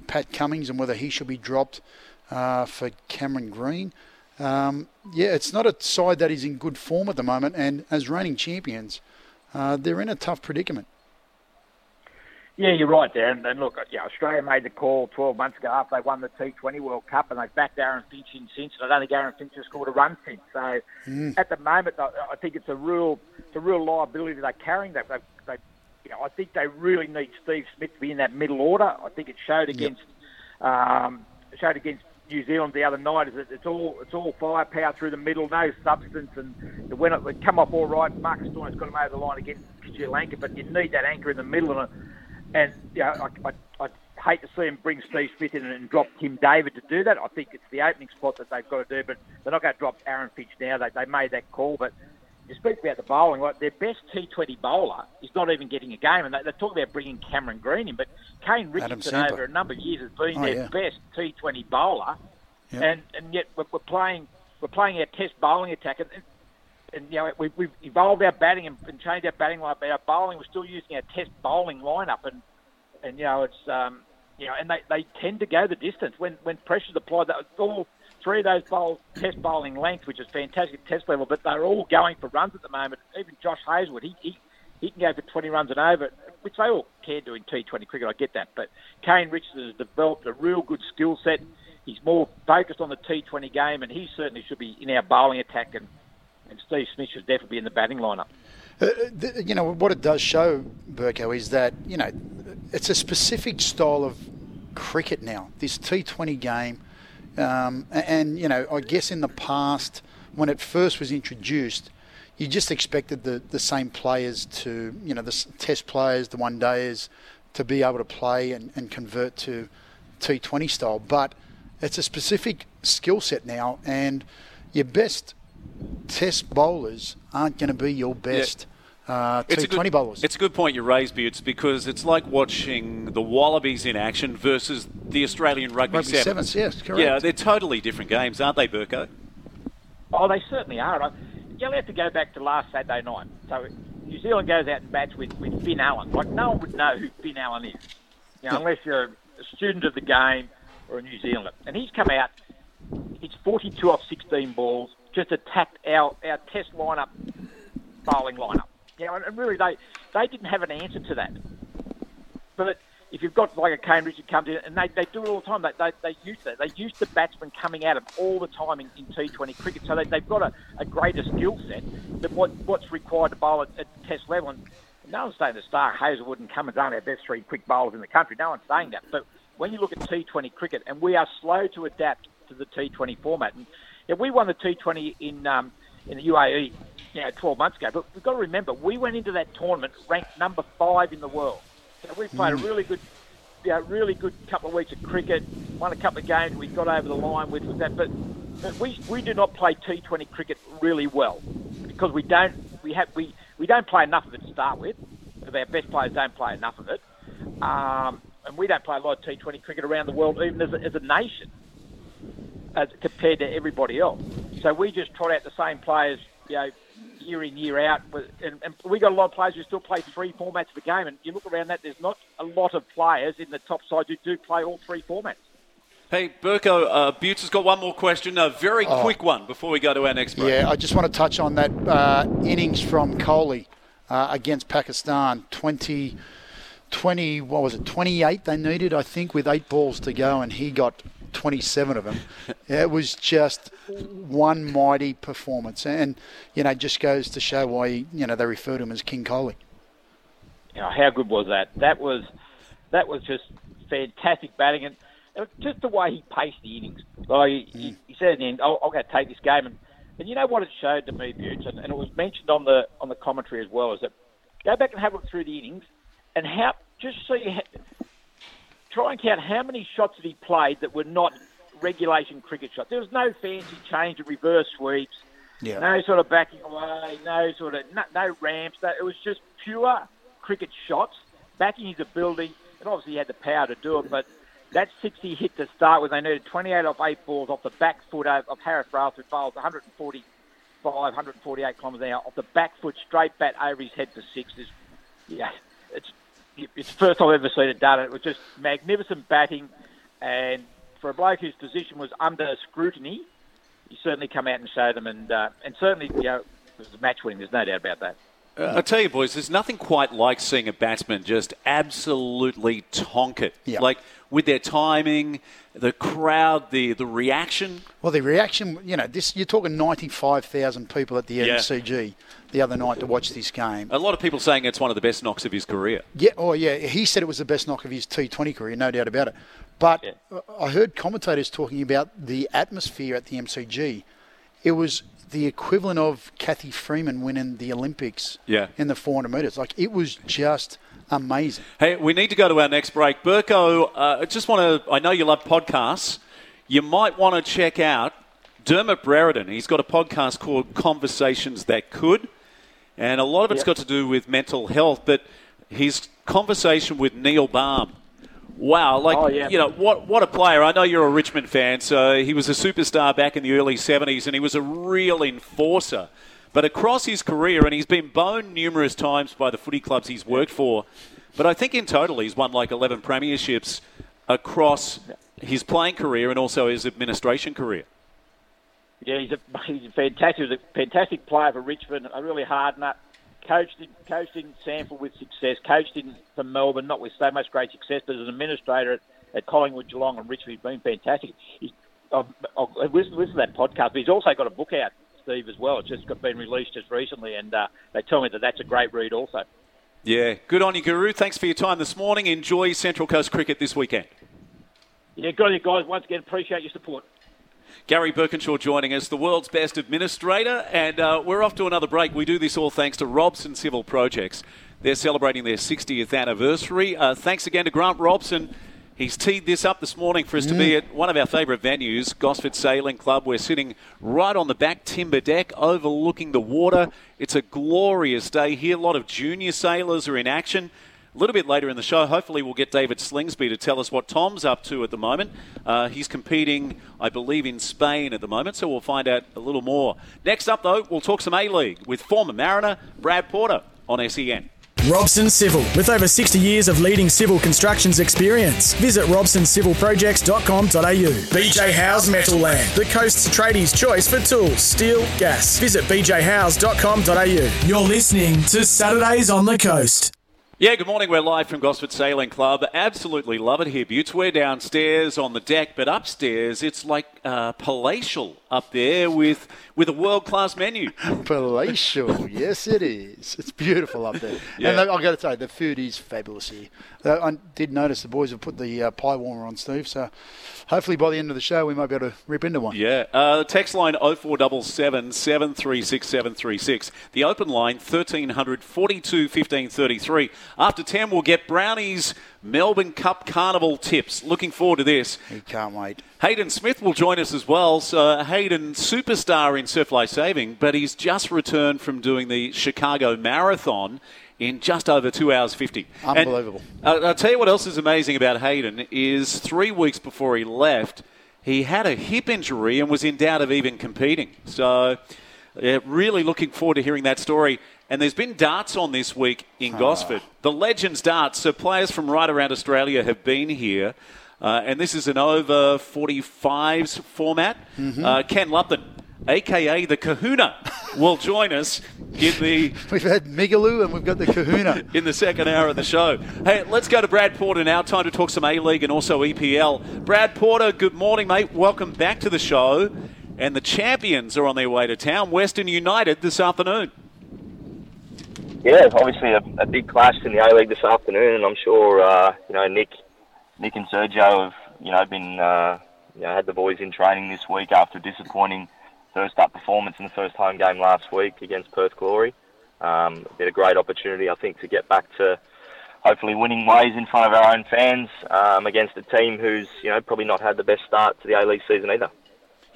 Pat Cummins and whether he should be dropped uh, for Cameron Green. Um, yeah, it's not a side that is in good form at the moment, and as reigning champions, uh, they're in a tough predicament. Yeah, you're right, Dan. And look, yeah, Australia made the call 12 months ago after they won the T20 World Cup, and they've backed Aaron Finch in since. And I don't think Aaron Finch has scored a run since. So mm. at the moment, I think it's a real, it's a real liability they're carrying. That they, they you know, I think they really need Steve Smith to be in that middle order. I think it showed against yep. um, showed against New Zealand the other night. Is that it's all it's all firepower through the middle, no substance, and when it would come off all right, Marcus Stoinis got him over the line against Sri Lanka, but you need that anchor in the middle, and and you know, I, I, I hate to see him bring Steve Smith in and drop Tim David to do that. I think it's the opening spot that they've got to do, but they're not going to drop Aaron Finch now. They, they made that call, but you speak about the bowling, like their best T20 bowler is not even getting a game, and they, are talking about bringing Cameron Green in, but Kane Richardson over a number of years has been oh, their yeah. best T20 bowler, yep. and and yet we're, we're, playing we're playing our Test bowling attack, and, and you know we, we've evolved our batting and, and changed our batting line, but our bowling we're still using our Test bowling lineup, and and you know it's um, you know and they, they tend to go the distance when when pressure's applied. That all three of those bowls test bowling length, which is fantastic test level, but they're all going for runs at the moment. Even Josh Hazlewood, he, he, he can go for 20 runs and over, which they all can do in T20 cricket. I get that, but Kane Richardson has developed a real good skill set. He's more focused on the T20 game, and he certainly should be in our bowling attack. And, and Steve Smith should definitely be in the batting lineup. Uh, the, you know what it does show, Burko, is that you know it's a specific style of cricket now. This T20 game, um, and you know, I guess in the past when it first was introduced, you just expected the, the same players to, you know, the test players, the one dayers, to be able to play and, and convert to T20 style. But it's a specific skill set now, and your best test bowlers aren't going to be your best. Yeah. Uh, it's a good, bowlers. It's a good point you raise, Buetts, because it's like watching the Wallabies in action versus the Australian Rugby, rugby Sevens. Sevens. Yes, correct. Yeah, they're totally different games, aren't they, Burko? Oh, they certainly are. You only have to go back to last Saturday night. So New Zealand goes out and bats with, with Finn Allen. Like, no one would know who Finn Allen is, you know, unless you're a student of the game or a New Zealander. And he's come out, he's 42 off 16 balls, just attacked our, our test lineup, bowling lineup. Know, and really, they, they didn't have an answer to that. But if you've got like a Cambridge Richard comes in, and they, they do it all the time. They, they, they use that. They use the batsman coming at them all the time in, in T20 cricket. So they, they've got a, a greater skill set than what, what's required to bowl at, at Test level. And no one's saying that Starc Hazlewood, and Cummins aren't our best three quick bowlers in the country. No one's saying that. But when you look at T20 cricket, and we are slow to adapt to the T20 format. And yeah, we won the T20 in um, in the UAE, know, 12 months ago. But we've got to remember, we went into that tournament ranked number five in the world. So we played mm. a really good, you know, really good couple of weeks of cricket. Won a couple of games. We got over the line with, with that, but, but we we do not play T20 cricket really well because we don't we have we, we don't play enough of it to start with. Our best players don't play enough of it, um, and we don't play a lot of T20 cricket around the world, even as a, as a nation, as compared to everybody else. So we just trot out the same players, you know, year in, year out. And, and we got a lot of players who still play three formats of a game. And you look around that, there's not a lot of players in the top side who do play all three formats. Hey, Burko, uh, Buetts has got one more question, a very oh. quick one before we go to our next break. Yeah, I just want to touch on that uh, innings from Kohli uh, against Pakistan. 20, 20, what was it, 28 they needed, I think, with eight balls to go, and he got 27 of them. it was just one mighty performance, and you know, just goes to show why you know they refer to him as King Kohli. You know, how good was that? That was that was just fantastic batting, and just the way he paced the innings. Like he, mm. he said in the end, "I'll, go take this game," and, and you know what it showed to me, Butch, and, and it was mentioned on the on the commentary as well, is that go back and have a look through the innings, and how just so you try and count how many shots that he played that were not regulation cricket shots. There was no fancy change of reverse sweeps, yeah. no sort of backing away, no sort of no, no ramps. No, it was just pure cricket shots, backing his ability, and obviously he had the power to do it. But that 60 hit to start with, they needed 28 off eight balls off the back foot of, of Haris Rauf, who bowls 145, 148 kilometres an hour off the back foot, straight bat over his head for six. Is, yeah, it's it's the first time I've ever seen it done. It was just magnificent batting, and for a bloke whose position was under scrutiny, he certainly come out and showed them, and uh, and certainly you know it was a match winning. There's no doubt about that. Uh, I tell you, boys, there's nothing quite like seeing a batsman just absolutely tonk it. Yeah. Like with their timing, the crowd, the the reaction. Well, the reaction, you know, this you're talking 95,000 people at the yeah. MCG the other night to watch this game. A lot of people saying it's one of the best knocks of his career. Yeah, oh yeah, he said it was the best knock of his T20 career, no doubt about it. But yeah. I heard commentators talking about the atmosphere at the MCG. It was the equivalent of Cathy Freeman winning the Olympics yeah. in the 400 metres. Like, it was just amazing. Hey, we need to go to our next break. Burko, uh, I just want to, I know you love podcasts. You might want to check out Dermot Brereton. He's got a podcast called Conversations That Could, and a lot of it's yep. got to do with mental health, but his conversation with Neil Balme Wow, like oh, yeah. you know what what a player. I know you're a Richmond fan, so he was a superstar back in the early 70s and he was a real enforcer. But across his career and he's been boned numerous times by the footy clubs he's worked for, but I think in total he's won like 11 premierships across his playing career and also his administration career. Yeah, he's a he's a fantastic, he's a fantastic player for Richmond. A really hard nut coached in, coached in Sanford with success, coached in for Melbourne, not with so much great success, but as an administrator at, at Collingwood, Geelong, and Richmond, he's been fantastic. He's, I've, I've listened, listened to that podcast, but he's also got a book out, Steve, as well. It's just got, been released just recently, and uh, they tell me that that's a great read also. Yeah, good on you, Guru. Thanks for your time this morning. Enjoy Central Coast cricket this weekend. Yeah, good on you guys. Once again, appreciate your support. Garry Burkinshaw joining us, the world's best administrator, and uh, we're off to another break. We do this all thanks to Robson Civil Projects. They're celebrating their 60th anniversary. Uh, thanks again to Grant Robson. He's teed this up this morning for us to be at one of our favourite venues, Gosford Sailing Club. We're sitting right on the back timber deck overlooking the water. It's a glorious day here. A lot of junior sailors are in action. A little bit later in the show, hopefully, we'll get David Slingsby to tell us what Tom's up to at the moment. Uh, he's competing, I believe, in Spain at the moment, so we'll find out a little more. Next up, though, we'll talk some A League with former Mariner Brad Porter on SEN. Robson Civil, with over 60 years of leading civil constructions experience. Visit robsoncivilprojects.com.au. BJ Howes Metal Land, the coast's tradies' choice for tools, steel, gas. Visit bjhouse.com.au. You're listening to Saturdays on the Coast. Yeah, good morning. We're live from Gosford Sailing Club. Absolutely love it here, Buetts. We're downstairs on the deck, but upstairs it's like uh, palatial up there with with a world class menu. palatial, yes, it is. It's beautiful up there. Yeah. And I've got to say, the food is fabulous here. Uh, I did notice the boys have put the uh, pie warmer on, Steve. So hopefully by the end of the show we might be able to rip into one. Yeah. Uh, text line 0477 736 736. The open line 1300 42 15 33. After 10, we'll get Brownies Melbourne Cup Carnival tips. Looking forward to this. He can't wait. Hayden Smith will join us as well. So Hayden, superstar in surf life saving, but he's just returned from doing the Chicago Marathon in just over two hours 50. Unbelievable. And, uh, I'll tell you what else is amazing about Hayden is three weeks before he left, he had a hip injury and was in doubt of even competing. So, yeah, really looking forward to hearing that story. And there's been darts on this week in ah. Gosford. The Legends darts. So players from right around Australia have been here. Uh, and this is an over 45s format. Mm-hmm. Uh, Ken Lupton aka the Kahuna, will join us in the. We've had Migaloo and we've got the Kahuna in the second hour of the show. Hey, let's go to Brad Porter now. Time to talk some A League and also EPL. Brad Porter, good morning, mate. Welcome back to the show. And the champions are on their way to town, Western United, this afternoon. Yeah, obviously a, a big clash in the A League this afternoon, and I'm sure uh, you know Nick, Nick and Sergio have you know been uh, you know had the boys in training this week after a disappointing first up performance in the first home game last week against Perth Glory. Um, been a great opportunity, I think, to get back to hopefully winning ways in front of our own fans um, against a team who's you know probably not had the best start to the A League season either.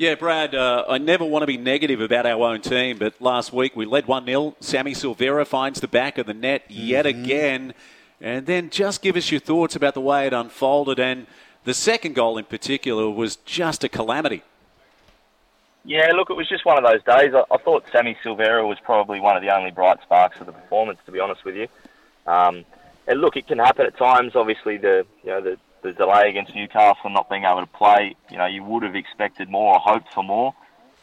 Yeah, Brad, uh, I never want to be negative about our own team, but last week we led 1 0. Sammy Silvera finds the back of the net yet mm-hmm. again. And then just give us your thoughts about the way it unfolded. And the second goal in particular was just a calamity. Yeah, look, it was just one of those days. I, I thought Sammy Silvera was probably one of the only bright sparks of the performance, to be honest with you. Um, and look, it can happen at times. Obviously, the you know the, the delay against Newcastle and not being able to play, you know, you would have expected more or hoped for more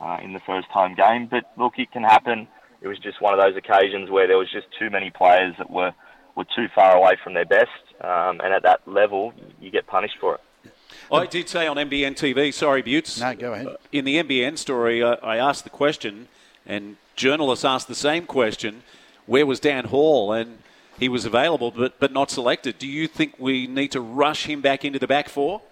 uh, in the first home game. But look, it can happen. It was just one of those occasions where there was just too many players that were were too far away from their best, um, and at that level, you get punished for it. I did say on NBN TV, sorry, Buetts. No, go ahead. In the NBN story, uh, I asked the question, and journalists asked the same question where was Dan Hall? And he was available, but, but not selected. Do you think we need to rush him back into the back four?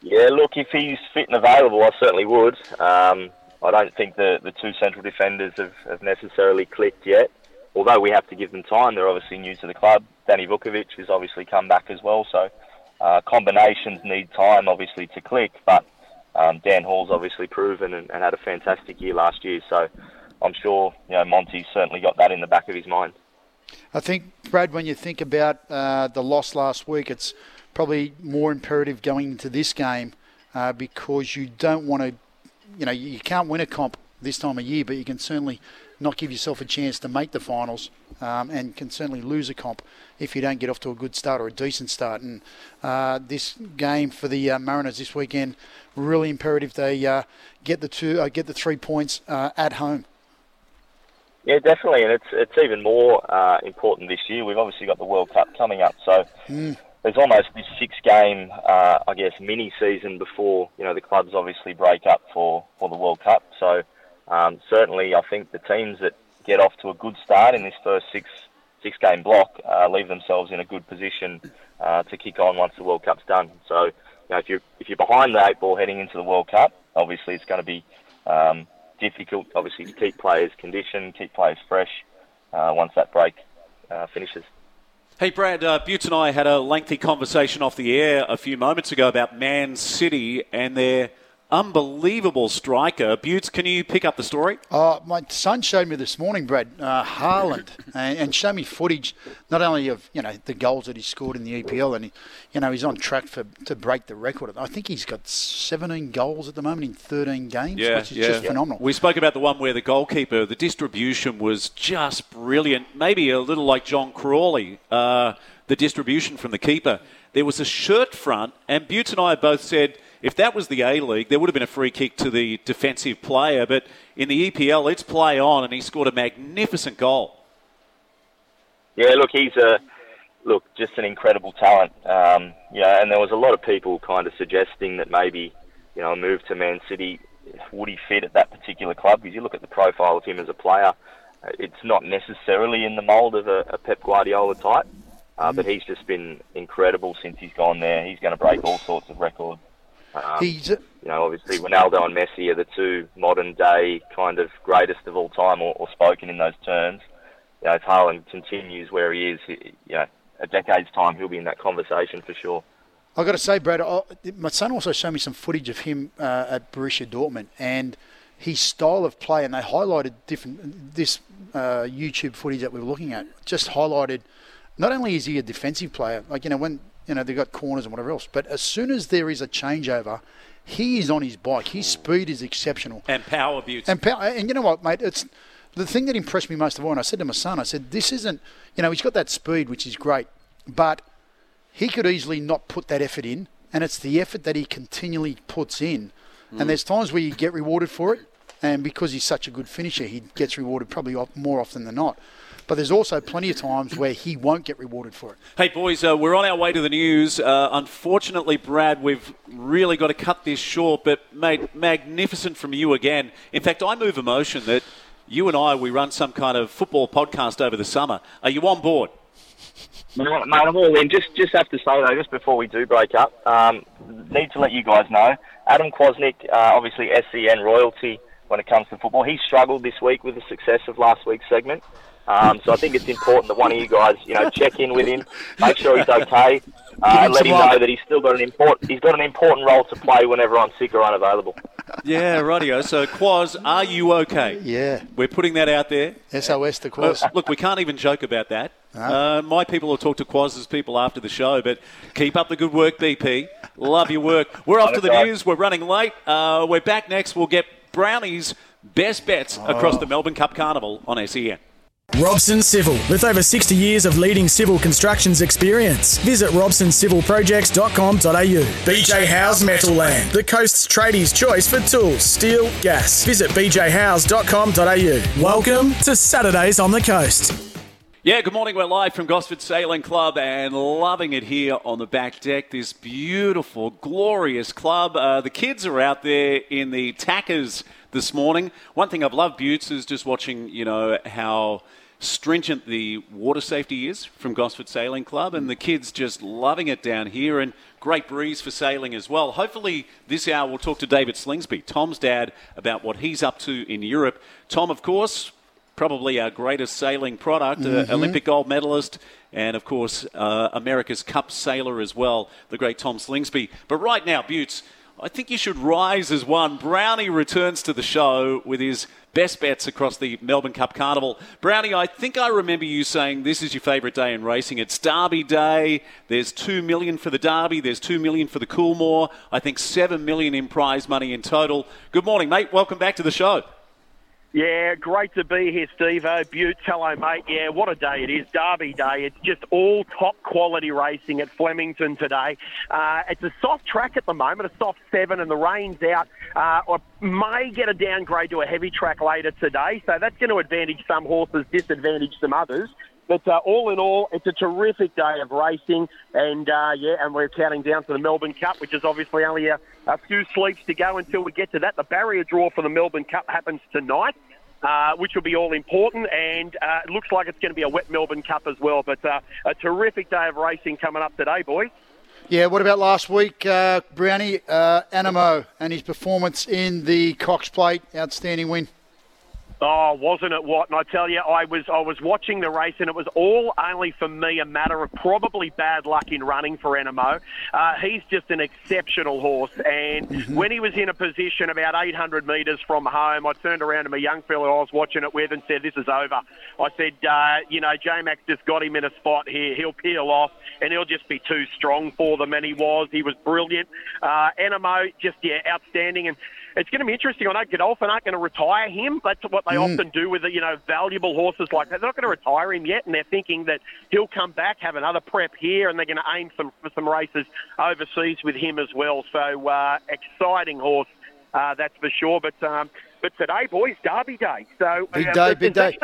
Yeah, look, if he's fit and available, I certainly would. Um, I don't think the, the two central defenders have, have necessarily clicked yet. Although we have to give them time, they're obviously new to the club. Danny Vukovic has obviously come back as well, so uh, combinations need time, obviously, to click, but um, Dan Hall's obviously proven and, and, had a fantastic year last year. So I'm sure you know Monty's certainly got that in the back of his mind. I think, Brad, when you think about uh, the loss last week, it's probably more imperative going into this game uh, because you don't want to, you know, you can't win a comp this time of year, but you can certainly not give yourself a chance to make the finals um, and can certainly lose a comp if you don't get off to a good start or a decent start. And uh, this game for the uh, Mariners this weekend, really imperative they uh, get the two, uh, get the three points uh, at home. Yeah, definitely, and it's it's even more uh, important this year. We've obviously got the World Cup coming up, so Mm. there's almost this six-game, uh, I guess, mini season before you know the clubs obviously break up for for the World Cup. So um, certainly, I think the teams that get off to a good start in this first six six-game block uh, leave themselves in a good position uh, to kick on once the World Cup's done. So you know, if you're if you're behind the eight ball heading into the World Cup, obviously it's going to be um, difficult, obviously, to keep players conditioned, keep players fresh uh, once that break uh, finishes. Hey, Brad, uh, and I had a lengthy conversation off the air a few moments ago about Man City and their unbelievable striker. Buetts, can you pick up the story? Uh, my son showed me this morning, Brad, uh, Haaland, and, and showed me footage not only of you know the goals that he scored in the EPL, and he, you know he's on track for to break the record. I think he's got 17 goals at the moment in 13 games, which is just phenomenal. We spoke about the one where the goalkeeper, the distribution was just brilliant. Maybe a little like John Crawley, uh, the distribution from the keeper. There was a shirt front, and Buetts and I both said if that was the A League, there would have been a free kick to the defensive player. But in the EPL, it's play on, and he scored a magnificent goal. Yeah, look, he's a look just an incredible talent. Um, yeah, and there was a lot of people kind of suggesting that maybe you know a move to Man City would he fit at that particular club? Because you look at the profile of him as a player, uh, it's not necessarily in the mould of a, a Pep Guardiola type. Uh, but he's just been incredible since he's gone there. He's going to break all sorts of records. Um, He's you know, obviously Ronaldo and Messi are the two modern day kind of greatest of all time, or, or spoken in those terms. You know, if Haaland continues where he is, he, you know, a decade's time, he'll be in that conversation for sure. I've got to say, Brad, I, my son also showed me some footage of him uh, at Borussia Dortmund and his style of play, and they highlighted different this uh, YouTube footage that we were looking at. Just highlighted, not only is he a defensive player, like you know when you know they've got corners and whatever else, but as soon as there is a changeover, he is on his bike. His speed is exceptional. And power Buetts. And power, and you know what, mate? It's the thing that impressed me most of all. And I said to my son, I said, "This isn't, you know, he's got that speed, which is great, but he could easily not put that effort in, and it's the effort that he continually puts in. Mm. And there's times where you get rewarded for it, and because he's such a good finisher, he gets rewarded probably more often than not. But there's also plenty of times where he won't get rewarded for it. Hey, boys, uh, we're on our way to the news. Uh, unfortunately, Brad, we've really got to cut this short, but mate, magnificent from you again. In fact, I move a motion that you and I, we run some kind of football podcast over the summer. Are you on board? Mate, I'm all in. Just, just have to say though, just before we do break up, um, need to let you guys know, Adam Kwasnik, uh, obviously SEN royalty when it comes to football. He struggled this week with the success of last week's segment. Um, so I think it's important that one of you guys, you know, check in with him, make sure he's okay, uh, and let him know that he's still got an important, he's got an important role to play whenever I'm sick or unavailable. Yeah, rightio. So, Quaz, are you okay? Yeah. We're putting that out there. SOS to Uh, Quaz. look, we can't even joke about that. Uh, my people will talk to Quaz's people after the show, but keep up the good work, BP. Love your work. We're off to the news. We're running late. Uh, we're back next. We'll get Brownie's best bets across the Melbourne Cup Carnival on SEN. Robson Civil, with over 60 years of leading civil constructions experience. Visit robsoncivilprojects.com.au. BJ House Metal Land, the coast's tradies' choice for tools, steel, gas. Visit bjhouse.com.au. Welcome to Saturdays on the Coast. Yeah, good morning. We're live from Gosford Sailing Club and loving it here on the back deck. This beautiful, glorious club. Uh, the kids are out there in the tackers this morning. One thing I've loved, Buetts, is just watching, you know, how stringent the water safety is from Gosford Sailing Club, and the kids just loving it down here. And great breeze for sailing as well. Hopefully, this hour we'll talk to David Slingsby, Tom's dad, about what he's up to in Europe. Tom, of course, probably our greatest sailing product, uh, Olympic gold medalist, and of course, uh, America's Cup sailor as well, the great Tom Slingsby. But right now, Buetts, I think you should rise as one. Brownie returns to the show with his best bets across the Melbourne Cup Carnival. Brownie, I think I remember you saying this is your favourite day in racing. It's Derby Day. There's two million for the Derby. There's two million for the Coolmore. I think seven million in prize money in total. Good morning, mate. Welcome back to the show. Yeah, great to be here, Steve. Oh, Buetts, hello, mate. Yeah, what a day it is. Derby Day. It's just all top quality racing at Flemington today. Uh, it's a soft track at the moment, a soft seven, and the rain's out. Uh, may get a downgrade to a heavy track later today, so that's going to advantage some horses, disadvantage some others. But uh, all in all, it's a terrific day of racing, and uh, yeah, and we're counting down to the Melbourne Cup, which is obviously only a, a few sleeps to go until we get to that. The barrier draw for the Melbourne Cup happens tonight. Uh, which will be all important, and uh, it looks like it's going to be a wet Melbourne Cup as well. But uh, a terrific day of racing coming up today, boys. Yeah, what about last week, uh, Brownie? Anamoe and his performance in the Cox Plate, outstanding win. Oh, wasn't it what? And I tell you, I was I was watching the race, and it was all only for me a matter of probably bad luck in running for Anamoe. Uh, he's just an exceptional horse, and mm-hmm. when he was in a position about 800 metres from home, I turned around to my young fellow I was watching it with and said, "This is over." I said, uh, "You know, J Mac's just got him in a spot here. He'll peel off, and he'll just be too strong for them." And he was. He was brilliant. Uh, Anamoe, just yeah, outstanding, and it's going to be interesting. I know Godolphin aren't going to retire him. That's what they mm. often do with you know valuable horses like that. They're not going to retire him yet, and they're thinking that he'll come back, have another prep here, and they're going to aim some for some races overseas with him as well. So uh, exciting horse, uh, that's for sure. But um, but today, boys, Derby Day. So big uh, day, big day.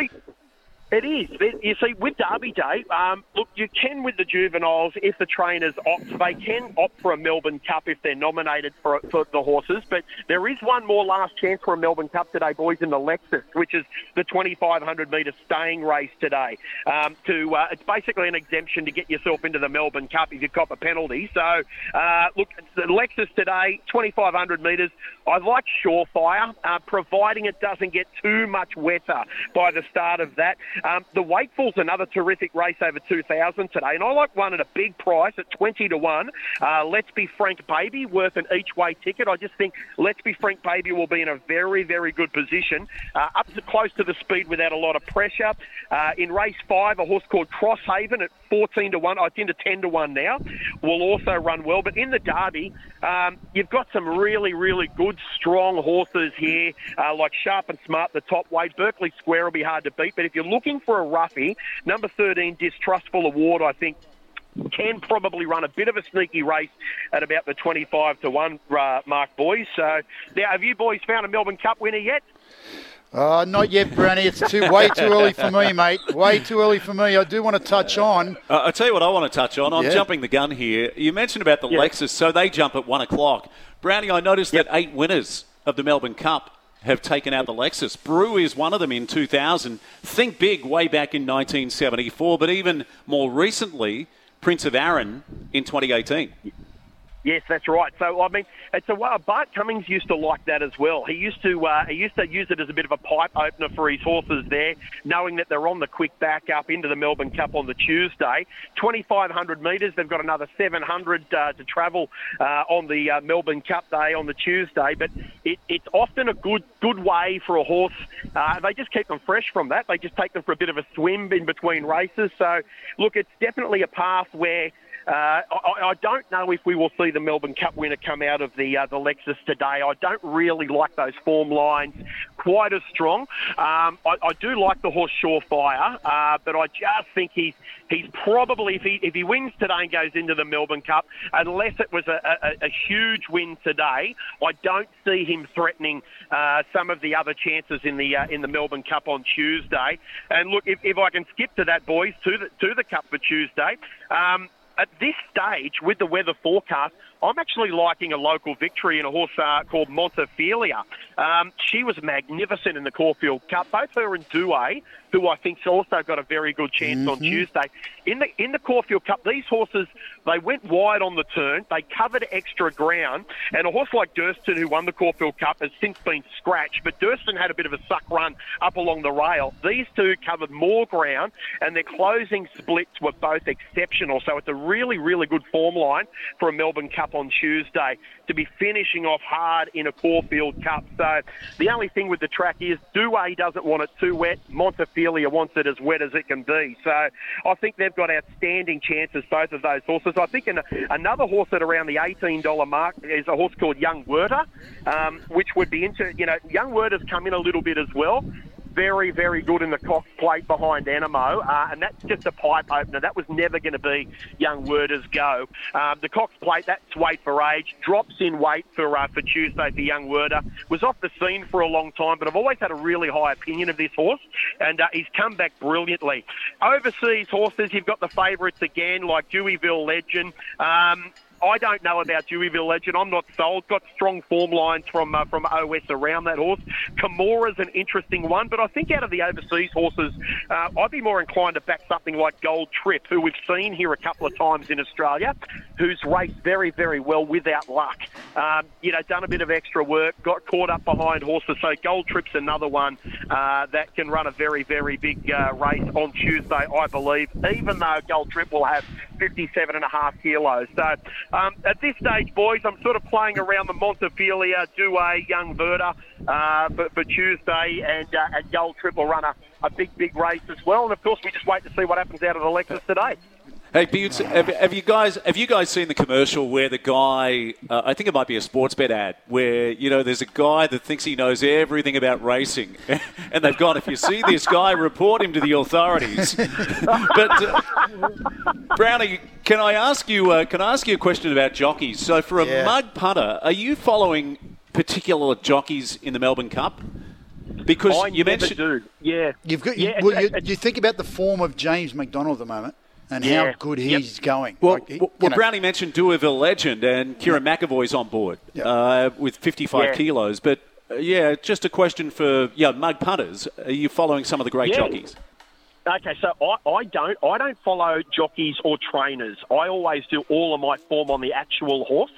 It is. You see, with Derby Day, um, look, you can with the juveniles if the trainers opt. They can opt for a Melbourne Cup if they're nominated for, for the horses. But there is one more last chance for a Melbourne Cup today, boys, in the Lexus, which is the 2,500 metre staying race today. Um, to uh, it's basically an exemption to get yourself into the Melbourne Cup if you cop a penalty. So uh, look, the Lexus today, 2,500 metres. I like Surefire, uh, providing it doesn't get too much wetter by the start of that. Um, the Wakeful's another terrific race over 2,000 today, and I like one at a big price at 20 to 1. Uh, Let's Be Frank Baby, worth an each way ticket. I just think Let's Be Frank Baby will be in a very, very good position, uh, up to close to the speed without a lot of pressure. Uh, in race five, a horse called Crosshaven at 14 to 1, I think to 10 to 1 now, will also run well. But in the Derby, um, you've got some really, really good, strong horses here, uh, like Sharp and Smart, the top weight. Berkeley Square will be hard to beat, but if you're looking for a roughie, number 13, Distrustful Award, I think can probably run a bit of a sneaky race at about the 25 to 1 uh, mark, boys. So, now, have you boys found a Melbourne Cup winner yet? Uh, not yet, Brownie. It's too way too early for me, mate. Way too early for me. I do want to touch on. Uh, I'll tell you what I want to touch on. I'm yeah. jumping the gun here. You mentioned about the yeah. Lexus, so they jump at 1 o'clock. Brownie, I noticed yep. that eight winners of the Melbourne Cup have taken out the Lexus. Brew is one of them in 2000. Think big way back in 1974, but even more recently, Prince of Arran in 2018. Yes, that's right. So I mean, it's a well, Bart Cummings used to like that as well. He used to uh, he used to use it as a bit of a pipe opener for his horses there, knowing that they're on the quick back up into the Melbourne Cup on the Tuesday. 2,500 metres. They've got another 700 uh, to travel uh, on the uh, Melbourne Cup day on the Tuesday. But it, it's often a good good way for a horse. Uh, they just keep them fresh from that. They just take them for a bit of a swim in between races. So look, it's definitely a path where uh, I, I, don't know if we will see the Melbourne Cup winner come out of the uh, the Lexus today. I don't really like those form lines quite as strong. Um, I, I, do like the horse Surefire, uh, but I just think he's he's probably if he if he wins today and goes into the Melbourne Cup, unless it was a, a, a huge win today, I don't see him threatening uh, some of the other chances in the uh, in the Melbourne Cup on Tuesday. And look, if, if I can skip to that, boys, to the to the Cup for Tuesday. Um, at this stage, with the weather forecast, I'm actually liking a local victory in a horse uh, called Montefilia. Um, she was magnificent in the Caulfield Cup. Both her and Douay, who I think's also got a very good chance mm-hmm. on Tuesday. In the in the Caulfield Cup, these horses they went wide on the turn. They covered extra ground, and a horse like Durston, who won the Caulfield Cup, has since been scratched. But Durston had a bit of a suck run up along the rail. These two covered more ground, and their closing splits were both exceptional. So it's a really, really good form line for a Melbourne Cup on Tuesday to be finishing off hard in a Caulfield Cup. So the only thing with the track is Douay doesn't want it too wet. Montefilia wants it as wet as it can be. So I think they've got outstanding chances, both of those horses. I think in another horse at around the $18 mark is a horse called Young Werther, um, which would be into, you know, Young Werther's come in a little bit as well very, very good in the Cox plate behind Anamoe, uh, and that's just a pipe opener. That was never going to be young Werther's go. Um, the Cox plate, that's weight for age, drops in weight for uh, for Tuesday for young Werther. Was off the scene for a long time, but I've always had a really high opinion of this horse, and uh, he's come back brilliantly. Overseas horses, you've got the favourites again, like Deauville Legend. Um, I don't know about Deauville Legend. I'm not sold. Got strong form lines from uh, from OS around that horse. Camorra's an interesting one, but I think out of the overseas horses, uh, I'd be more inclined to back something like Gold Trip, who we've seen here a couple of times in Australia, who's raced very, very well without luck. Um, you know, done a bit of extra work, got caught up behind horses. So Gold Trip's another one uh, that can run a very, very big uh, race on Tuesday, I believe, even though Gold Trip will have 57 and a half kilos. So um, at this stage, boys, I'm sort of playing around the Montefilia, Douay, Young Werther uh, for, for Tuesday, and, uh, and Gold Trip will run a, a big, big race as well. And of course, we just wait to see what happens out of the Lexus today. Hey, Buetts, have, have, you guys have you guys seen the commercial where the guy? Uh, I think it might be a sports bet ad where you know there's a guy that thinks he knows everything about racing, and they've gone. If you see this guy, report him to the authorities. but uh, Brownie, can I ask you? Uh, can I ask you a question about jockeys? So for a yeah. mud putter, are you following particular jockeys in the Melbourne Cup? Because I you mentioned, do. yeah, you've got. Yeah, well, you, you think about the form of James McDonald at the moment and yeah. how good he's yep. going. Well, like, he, well Brownie mentioned Deauville legend, and Kerrin yeah. McEvoy's on board yep. uh, with 55 yeah. kilos. But uh, yeah, just a question for yeah mug punters. Are you following some of the great yeah. jockeys? Okay, so I, I don't I don't follow jockeys or trainers. I always do all of my form on the actual horse.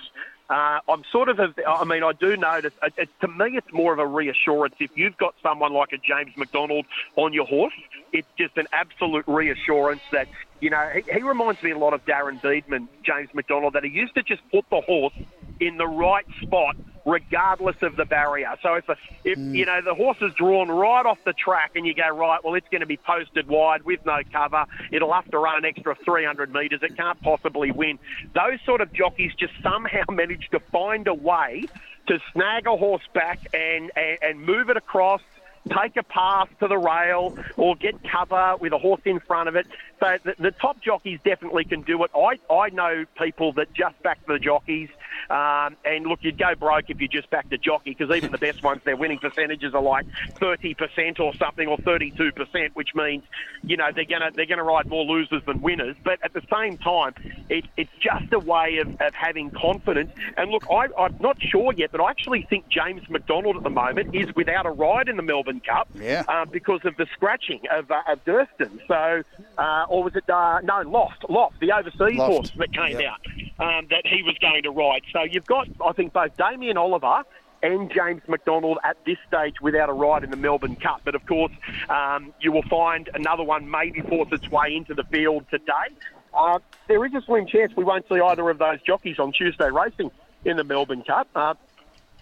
Uh, I'm sort of, a, I mean, I do notice, it, it, to me, it's more of a reassurance. If you've got someone like a James McDonald on your horse, it's just an absolute reassurance that, you know, he, he reminds me a lot of Darren Beadman, James McDonald, that he used to just put the horse in the right spot regardless of the barrier. So if, a, if mm. you know the horse is drawn right off the track and you go right, well it's going to be posted wide with no cover. It'll have to run an extra 300 metres. It can't possibly win. Those sort of jockeys just somehow manage to find a way to snag a horse back and, and, and move it across take a pass to the rail or get cover with a horse in front of it. So the, the top jockeys definitely can do it. I, I know people that just back the jockeys um, and look, you'd go broke if you just backed a jockey because even the best ones, their winning percentages are like 30% or something or 32%, which means, you know, they're going to they're gonna ride more losers than winners. But at the same time, it, it's just a way of, of having confidence. And look, I, I'm not sure yet, but I actually think James McDonald at the moment is without a ride in the Melbourne Cup yeah. uh, because of the scratching of, uh, of Durston. So, uh, or was it, uh, no, Loft, Loft, the overseas Loft. horse that came yep. out um, that he was going to ride. So you've got, I think, both Damien Oliver and James McDonald at this stage without a ride in the Melbourne Cup. But of course, um, you will find another one maybe force its way into the field today. Uh, there is a slim chance we won't see either of those jockeys on Tuesday racing in the Melbourne Cup. Uh,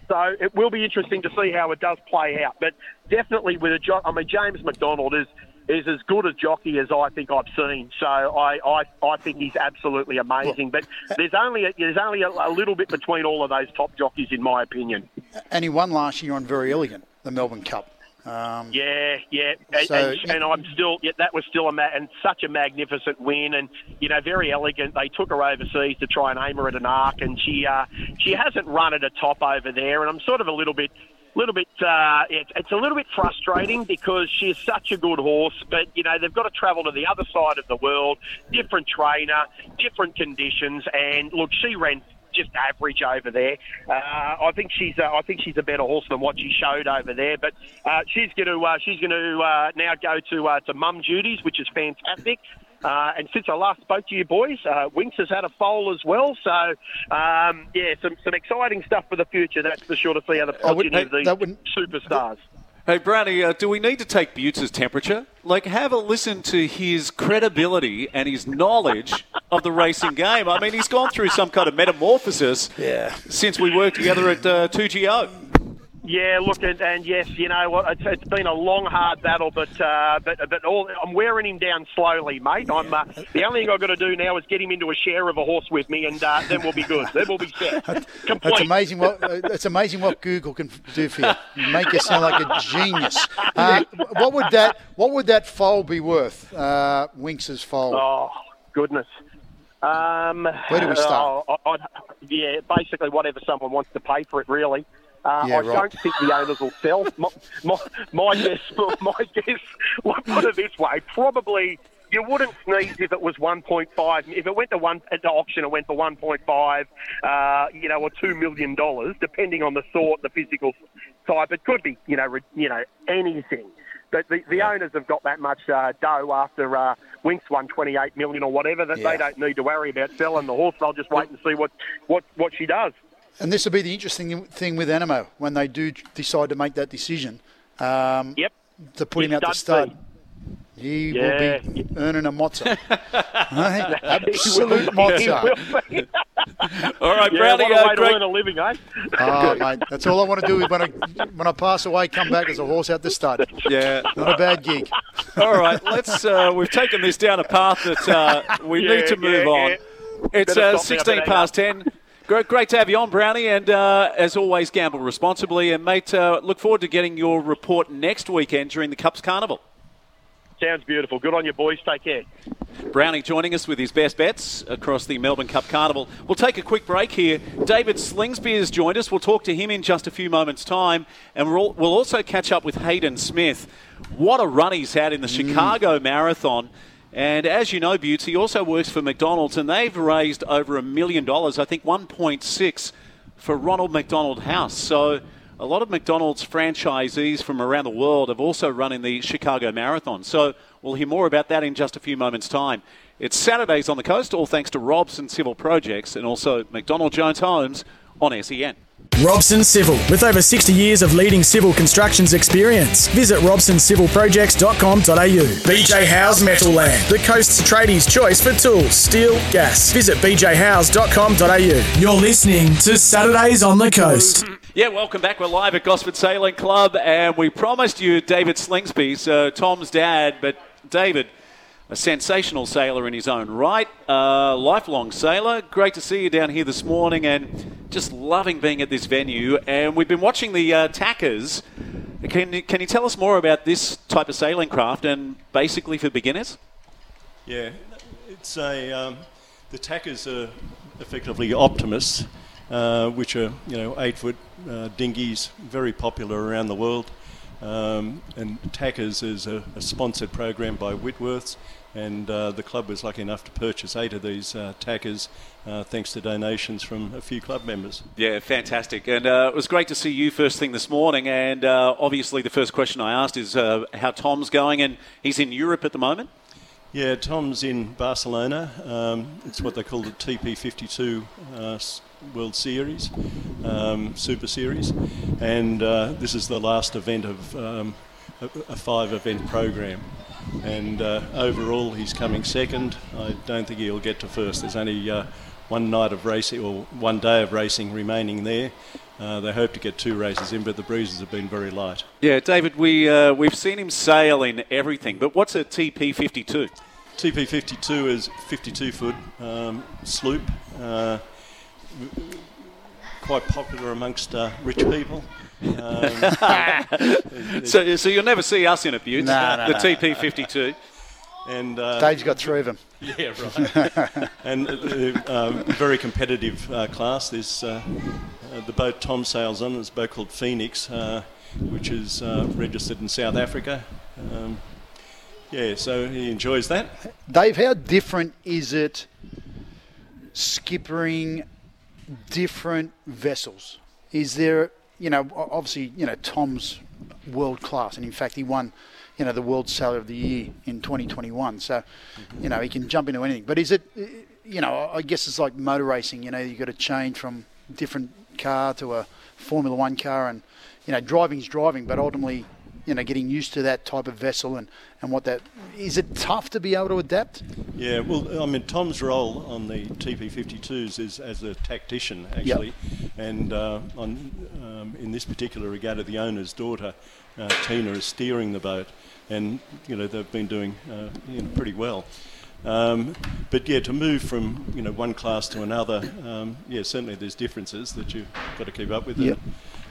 so it will be interesting to see how it does play out. But definitely with a I mean, James McDonald is is as good a jockey as I think I've seen. So I, I, I think he's absolutely amazing. But there's only a, there's only a, a, little bit between all of those top jockeys, in my opinion. And he won last year on Verry Elegant, the Melbourne Cup. Um, yeah, yeah, and, so, and, and, I'm still yeah, that was still a ma- and such a magnificent win, and you know Verry Elegant. They took her overseas to try and aim her at an arc, and she uh, she hasn't run at a top over there, and I'm sort of a little bit little bit, uh, it, it's a little bit frustrating because she's such a good horse, but you know they've got to travel to the other side of the world, different trainer, different conditions, and look, she ran just average over there. Uh, I think she's uh, I think she's a better horse than what she showed over there. But uh, she's going to uh, she's going to uh, now go to uh, to mum duties, which is fantastic. Uh, and since I last spoke to you boys, uh, Winks has had a foal as well. So, um, yeah, some, some exciting stuff for the future, that's for sure, to see how the progeny of these superstars. Hey, Brownie, uh, do we need to take Buetts' temperature? Like, have a listen to his credibility and his knowledge of the racing game. I mean, he's gone through some kind of metamorphosis Yeah. since we worked together at uh, 2GO. Yeah, look, and, and yes, you know what? It's, it's been a long, hard battle, but uh, but but all, I'm wearing him down slowly, mate. I'm uh, the only thing I've got to do now is get him into a share of a horse with me, and uh, then we'll be good. Then we'll be set. Complete. amazing what it's amazing what Google can do for you. Make you sound like a genius. Uh, what would that What would that foal be worth? Uh, Winks's foal. Oh goodness. Um, Where do we start? oh, I- I'd- yeah, basically whatever someone wants to pay for it, really. Uh, Yeah, I right. don't think the owners will sell. My, my, my guess, my guess. Well, put it this way: probably you wouldn't sneeze if it was 1.5. If it went to one at the auction, it went for 1.5. Uh, you know, or two million dollars, depending on the sort, the physical type. It could be, you know, re, you know, anything. But the, the owners have got that much uh, dough after uh, Winks won 28 million or whatever that Yeah. they don't need to worry about selling the horse. They'll just wait and see what, what, what she does. And this will be the interesting thing with Anamoe when they do decide to make that decision um, Yep. to put him out the stud stud. He Yeah. will be earning a mozza. Hey, He Absolute will- mozza. All right, yeah, Brownie, what a uh, way to great, earn a living, eh? Oh, mate, that's all I want to do is when I when I pass away, come back as a horse out the stud. yeah. Not a bad gig. All right, let's. Uh, we've taken this down a path that uh, we Yeah, need to move yeah, on. yeah. It's uh, 16 past 10. Great, great to have you on, Brownie, and uh, as always, gamble responsibly. And mate, uh, look forward to getting your report next weekend during the Cups Carnival. Sounds beautiful. Good on you, boys. Take care. Brownie joining us with his best bets across the Melbourne Cup Carnival. We'll take a quick break here. David Slingsby has joined us. We'll talk to him in just a few moments' time. And we'll, we'll also catch up with Hayden Smith. What a run he's had in the Chicago Marathon. And as you know, Buetts, he also works for McDonald's, and they've raised over a million dollars, I think 1.6 for Ronald McDonald House. So a lot of McDonald's franchisees from around the world have also run in the Chicago Marathon. So we'll hear more about that in just a few moments' time. It's Saturdays on the coast, all thanks to Robson Civil Projects and also McDonald Jones Homes on SEN. Robson Civil, with over 60 years of leading civil constructions experience. Visit robsoncivilprojects.com.au. BJ House Metal Land, the coast's tradies' choice for tools, steel, gas. Visit bjhouse.com.au. You're listening to Saturdays on the Coast. Yeah, welcome back. We're live at Gosford Sailing Club, and we promised you David Slingsby, so uh, Tom's dad, but David, a sensational sailor in his own right, uh, lifelong sailor. Great to see you down here this morning, and just loving being at this venue. And we've been watching the uh, tackers. Can you, can you tell us more about this type of sailing craft and basically for beginners? Yeah, it's a um, the tackers are effectively optimists, uh, which are you know eight foot uh, dinghies, very popular around the world. Um, and tackers is a, a sponsored program by Whitworths, and uh, the club was lucky enough to purchase eight of these uh, tackers, uh, thanks to donations from a few club members. Yeah, fantastic. And uh, it was great to see you first thing this morning. And uh, obviously, the first question I asked is uh, how Tom's going, and he's in Europe at the moment. Yeah, Tom's in Barcelona. Um, it's what they call the TP52 uh, s- World Series, um, Super Series, and uh, this is the last event of um, a, a five-event program. And uh, overall, he's coming second. I don't think he'll get to first. There's only uh, one night of racing or one day of racing remaining there. Uh, they hope to get two races in, but the breezes have been very light. Yeah, David, we uh, we've seen him sail in everything, but what's a TP52? TP52 is 52 foot um, sloop, uh, quite popular amongst uh, rich people. Um, So, so you'll never see us in a Butte, No, no, the no. TP52. and uh, Dave's got three of them. yeah, right. and uh, um, very competitive uh, class. There's uh, uh, the boat Tom sails on is a boat called Phoenix, uh, which is uh, registered in South Africa. Um, yeah, so he enjoys that. Dave, how different is it skippering different vessels? Is there, you know, obviously, you know, Tom's world class, and in fact, he won, you know, the World Sailor of the Year in 2021. So, you know, he can jump into anything. But is it, you know, I guess it's like motor racing. You know, you've got to change from different car to a Formula One car, and you know, driving's driving, but ultimately, you know, getting used to that type of vessel and, and what that is. It tough to be able to adapt. Yeah, well, I mean, Tom's role on the TP52s is as a tactician, actually, yep. and uh, on um, in this particular regatta, the owner's daughter, uh, Tina, is steering the boat, and you know they've been doing uh, you know, pretty well. Um, but yeah, to move from you know one class to another, um, yeah, certainly there's differences that you've got to keep up with. Yep.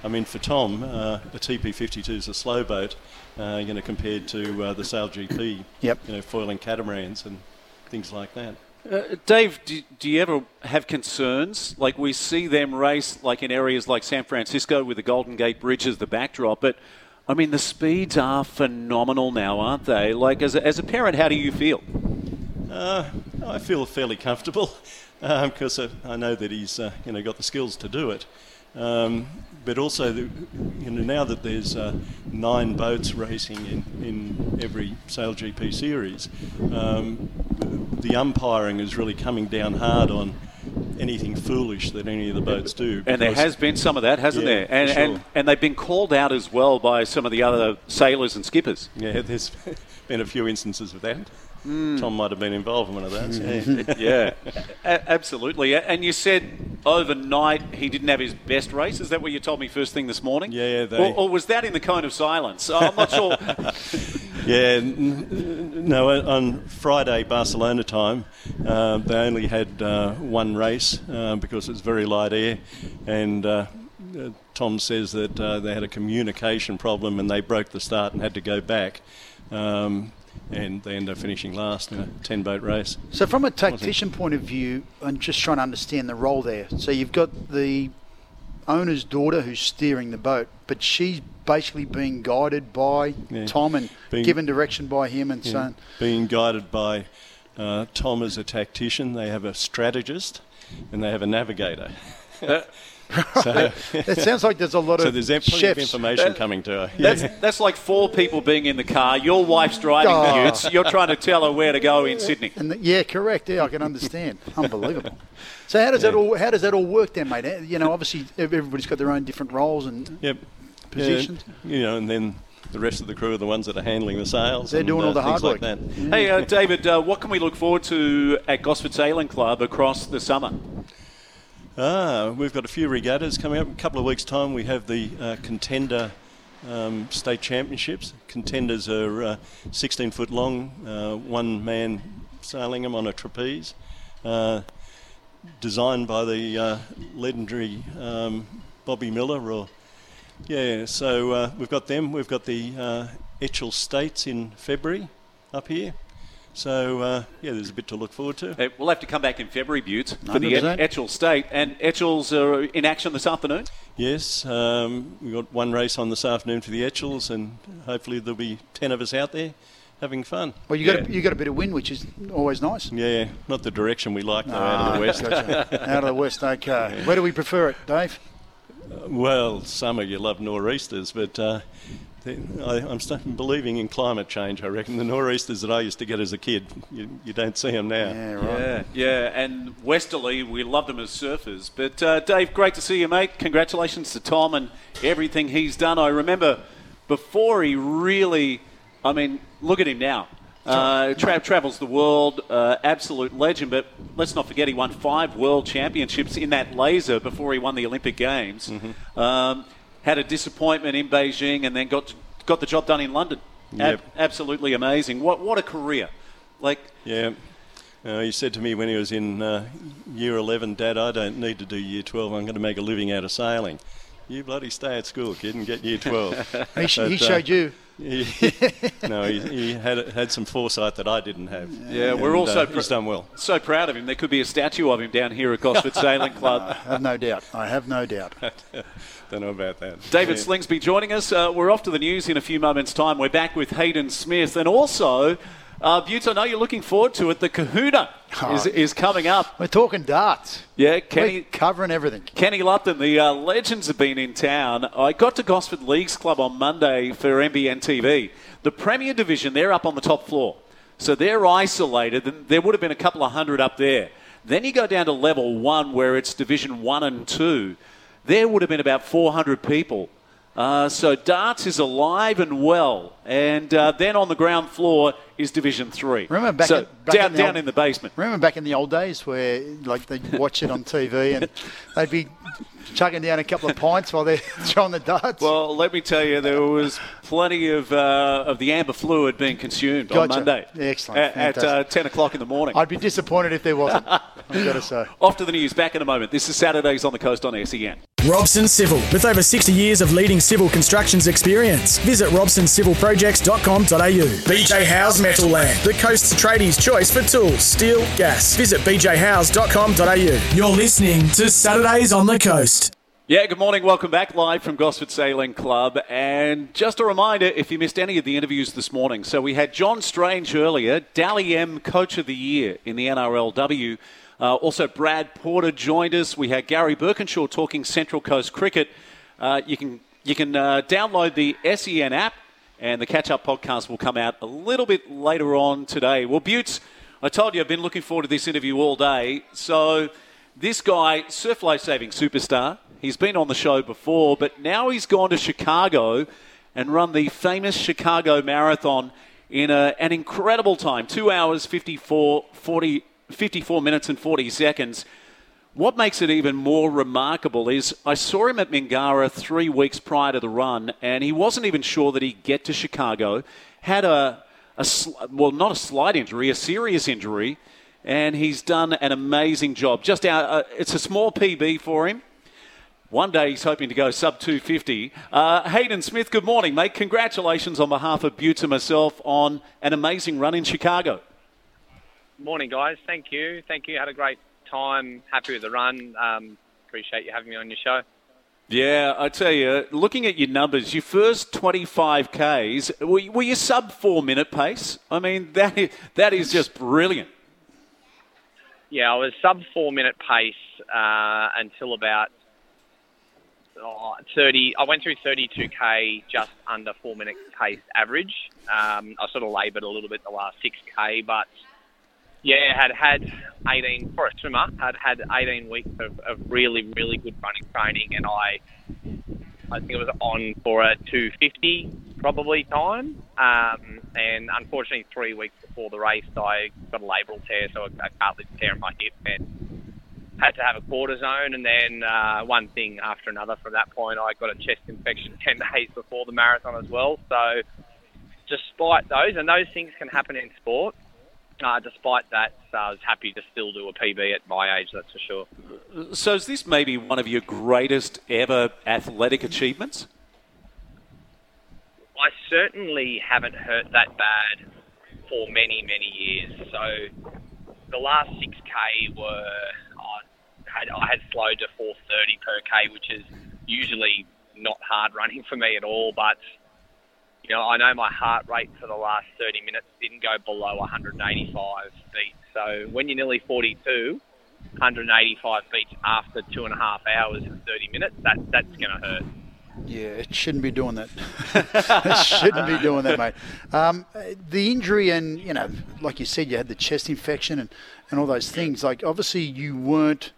I mean, for Tom, uh, a TP52 is a slow boat, uh, you know, compared to uh, the Sail GP, yep. you know, foiling catamarans and things like that. Uh, Dave, do, do, you ever have concerns? Like we see them race, like in areas like San Francisco with the Golden Gate Bridge as the backdrop, but I mean the speeds are phenomenal now, aren't they? Like as a, as a parent, how do you feel? Uh, I feel fairly comfortable because um, I know that he's uh, you know got the skills to do it. Um, but also, the, you know, now that there's uh, nine boats racing in, in every Sail GP series, um, the umpiring is really coming down hard on anything foolish that any of the boats do. And there has been some of that, hasn't yeah, there? And, sure. and and they've been called out as well by some of the other sailors and skippers. Yeah, there's been a few instances of that. Mm. Tom might have been involved in one of those. Yeah, yeah. A- absolutely. And you said overnight he didn't have his best race. Is that what you told me first thing this morning? Yeah, they... or, or, was that in the cone of silence? I'm not sure. yeah, n- no. On Friday, Barcelona time, uh, they only had uh, one race uh, because it's very light air, and. Uh, Tom says that uh, they had a communication problem and they broke the start and had to go back. Um, and they end up finishing last in a 10 boat race. So, from a tactician point of view, I'm just trying to understand the role there. So, you've got the owner's daughter who's steering the boat, but she's basically being guided by yeah. Tom and being, given direction by him and yeah. so on. Being guided by uh, Tom as a tactician, they have a strategist and they have a navigator. Uh, so, it sounds like there's a lot so of there's plenty chefs. of information that, coming to her. That's, yeah. that's like four people being in the car. Your wife's driving oh. the utes. You're trying to tell her where to go in Sydney. The, yeah, correct. Yeah, I can understand. Unbelievable. So how does yeah. that all how does that all work then, mate? You know, obviously everybody's got their own different roles and yep. positions. Yeah, you know, and then the rest of the crew are the ones that are handling the sails. They're and, doing uh, all the hard work. Like yeah. Hey, uh, David, uh, what can we look forward to at Gosford Sailing Club across the summer? Ah, we've got a few regattas coming up. In a couple of weeks' time, we have the uh, contender um, state championships. Contenders are uh, 16 foot long, uh, one man sailing them on a trapeze, uh, designed by the uh, legendary um, Bobby Miller. Or yeah, so uh, we've got them. We've got the Etchell States in February up here. So, uh, yeah, there's a bit to look forward to. Hey, we'll have to come back in February, Butte, for the Etchell State. And Etchells are in action this afternoon? Yes, um, we've got one race on this afternoon for the Etchells, and hopefully there'll be 10 of us out there having fun. Well, you got, yeah. a, you got a bit of wind, which is always nice. Yeah, not the direction we like, though, out of the ah, west. Gotcha. out of the west, okay. Yeah. Where do we prefer it, Dave? Uh, well, summer you love nor'easters, but uh, I, am starting believing in climate change. I reckon the nor'easters that I used to get as a kid, you, you don't see them now. Yeah, right. Yeah, yeah, and westerly, we love them as surfers. But uh, Dave, great to see you, mate. Congratulations to Tom and everything he's done. I remember before he really, I mean, look at him now. Uh, tra- travels the world, uh, absolute legend. But let's not forget he won five world championships in that laser before he won the Olympic Games. Mm-hmm. Um, had a disappointment in Beijing and then got got the job done in London. Yep. Ab- absolutely amazing. What what a career! Like yeah. Uh, he said to me when he was in uh, year 11, Dad, I don't need to do year 12. I'm going to make a living out of sailing. You bloody stay at school, kid, and get year 12. he, sh- but, he, showed uh, you. He, no, he, he, had had some foresight that I didn't have. Yeah, and, we're also uh, pr- he's done well. So proud of him. There could be a statue of him down here at Gosford Sailing Club. I have no doubt. I have no doubt. Don't know about that. David yeah. Slingsby joining us. Uh, we're off to the news in a few moments' time. We're back with Hayden Smith and also. Uh, Buetts, I know you're looking forward to it. The Kahuna oh, is, is coming up. We're talking darts. Yeah, Kenny. We're covering everything. Kenny Lupton, the uh, legends have been in town. I got to Gosford Leagues Club on Monday for NBN TV. The Premier Division, they're up on the top floor. So they're isolated, and there would have been a couple of hundred up there. Then you go down to level one, where it's Division one and two. There would have been about 400 people Uh, so darts is alive and well, and uh, then on the ground floor is Division Three. Remember back, so in, back down in the down old, in the basement. Remember back in the old days where like they'd watch it on TV and they'd be chugging down a couple of pints while they're throwing the darts. Well, let me tell you, there was plenty of uh, of the amber fluid being consumed on Gotcha. Monday. Excellent. At, at uh, ten o'clock in the morning. I'd be disappointed if there wasn't. I've got to say. Off to the news. Back in a moment. This is Saturdays on the Coast on SEN. Robson Civil, with over 60 years of leading civil constructions experience. Visit robsoncivilprojects.com.au. BJ House Metal Land, the coast's tradies' choice for tools, steel, gas. Visit bjhouse.com.au. You're listening to Saturdays on the Coast. Yeah, good morning. Welcome back live from Gosford Sailing Club. And just a reminder if you missed any of the interviews this morning. So we had John Strange earlier, Dally M Coach of the Year in the NRLW. Uh, also, Brad Porter joined us. We had Garry Burkinshaw talking Central Coast cricket. Uh, you can you can uh, download the SEN app, and the catch up podcast will come out a little bit later on today. Well, Buetts, I told you I've been looking forward to this interview all day. So, this guy, surf life saving superstar, he's been on the show before, but now he's gone to Chicago and run the famous Chicago Marathon in a, an incredible time 2 hours, 54, 40, 54 minutes, and 40 seconds. What makes it even more remarkable is I saw him at Mingara three weeks prior to the run, and he wasn't even sure that he'd get to Chicago. Had a, a sl- well, not a slight injury, a serious injury, and he's done an amazing job. Just out, uh, it's a small PB for him. One day he's hoping to go sub 250. Uh, Hayden Smith, good morning, mate. Congratulations on behalf of Buetts and myself on an amazing run in Chicago. Morning, guys. Thank you. Thank you. Had a great time. Happy with the run. Um, appreciate you having me on your show. Yeah, I tell you, looking at your numbers, your first 25 Ks, were, were you sub four minute pace? I mean, that is, that is just brilliant. Yeah, I was sub four minute pace uh, until about oh, 30. I went through 32k just under four minute pace average. Um, I sort of laboured a little bit the last 6k, but yeah, had had 18 for a swimmer. Had had 18 weeks of, of really really good running training, and I I think it was on for a 250 probably time. Um, and unfortunately, three weeks before the race, I got a labral tear, so a, a cartilage tear in my hip, and had to have a cortisone. And then uh, one thing after another. From that point, I got a chest infection 10 days before the marathon as well. So, despite those, and those things can happen in sport. Uh, despite that, uh, I was happy to still do a PB at my age, that's for sure. So, is this maybe one of your greatest ever athletic achievements? I certainly haven't hurt that bad for many, many years. So the last 6K were, had, I had slowed to 430 per K, which is usually not hard running for me at all. But, you know, I know my heart rate for the last 30 minutes didn't go below 185 beats. So when you're nearly 42, 185 beats after two and a half hours and 30 minutes, that, that's going to hurt. Yeah, it shouldn't be doing that. it shouldn't be doing that, mate. Um, the injury, and you know, like you said, you had the chest infection and, and all those things. Like, obviously, you weren't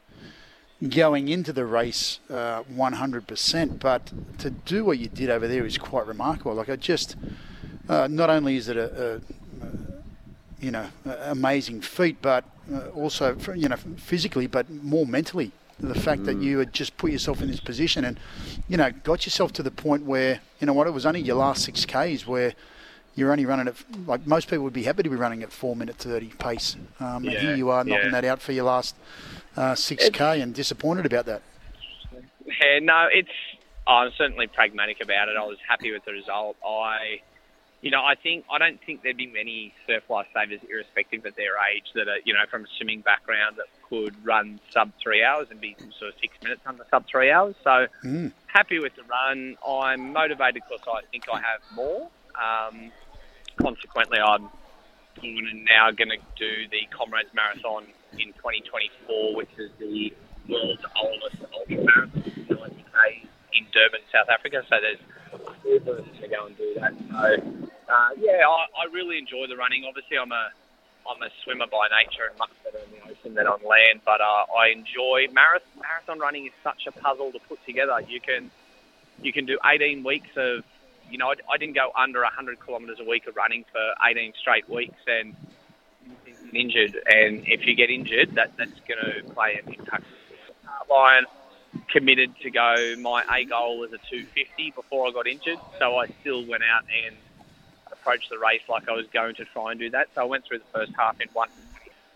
going into the race uh, 100%, but to do what you did over there is quite remarkable. Like, I just, uh, not only is it a, a, a you know, amazing feat, but uh, also, you know, physically, but more mentally the fact that you had just put yourself in this position and, you know, got yourself to the point where, you know what, it was only your last six Ks where you're only running at, like most people would be happy to be running at 4 minute 30 pace. Um, Yeah, and here you are knocking yeah. that out for your last uh, 6K and disappointed about that. Yeah, no, it's. I'm certainly pragmatic about it. I was happy with the result. I, you know, I think I don't think there'd be many surf lifesavers, irrespective of their age, that are you know from a swimming background that could run sub three hours and be sort of six minutes under sub three hours. So Mm. happy with the run. I'm motivated because I think I have more. Um, consequently, I'm now going to do the Comrades Marathon in 2024, which is the world's oldest ultra marathon, 90k in Durban, South Africa. So there's to go and do that. So uh, yeah, I, I really enjoy the running. Obviously, I'm a I'm a swimmer by nature and much better in the ocean than on land. But uh, I enjoy marathon. Marathon running is such a puzzle to put together. You can you can do 18 weeks of, you know, I, I didn't go under 100 kilometres a week of running for 18 straight weeks and injured. And if you get injured, that that's going to play an impact. Lion committed to go. My A goal was a 250 before I got injured, so I still went out and approached the race like I was going to try and do that. So I went through the first half in one.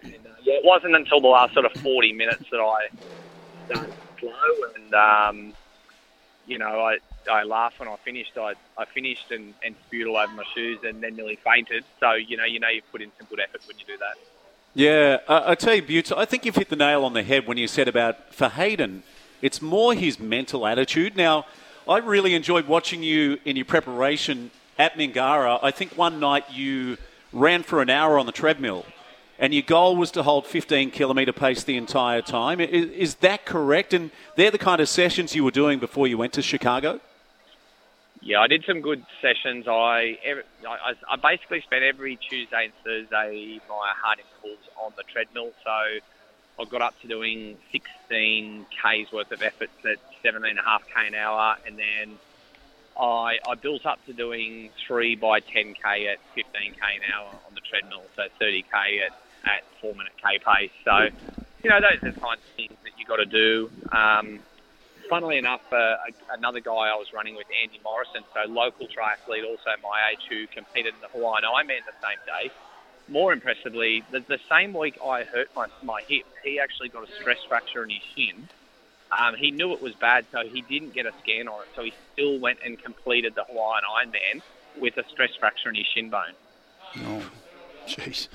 And, uh, yeah, it wasn't until the last sort of 40 minutes that I started slow, and um, you know, I I laughed when I finished. I I finished and, and spewed all over my shoes, and then nearly fainted. So you know, you know, you've put in some good effort when you do that. Yeah, uh, I tell you, Buetts, I think you've hit the nail on the head when you said about for Hayden, it's more his mental attitude. Now, I really enjoyed watching you in your preparation at Mingara. I think one night you ran for an hour on the treadmill, and your goal was to hold 15 kilometre pace the entire time. Is, is that correct? And they're the kind of sessions you were doing before you went to Chicago? Yeah, I did some good sessions. I, I I basically spent every Tuesday and Thursday my hard intervals on the treadmill. So I got up to doing 16 k's worth of efforts at 17.5 k an hour, and then I I built up to doing three by 10 k at 15 k an hour on the treadmill. So 30 k at at four minute k pace. So you know those are the kinds of things that you got to do. Um, funnily enough, uh, another guy I was running with, Andy Morrison, so local triathlete, also my age, who competed in the Hawaiian Ironman the same day. More impressively, the, the same week I hurt my, my hip, he actually got a stress fracture in his shin. Um, he knew it was bad, so he didn't get a scan on it. So he still went and completed the Hawaiian Ironman with a stress fracture in his shin bone. Oh, jeez.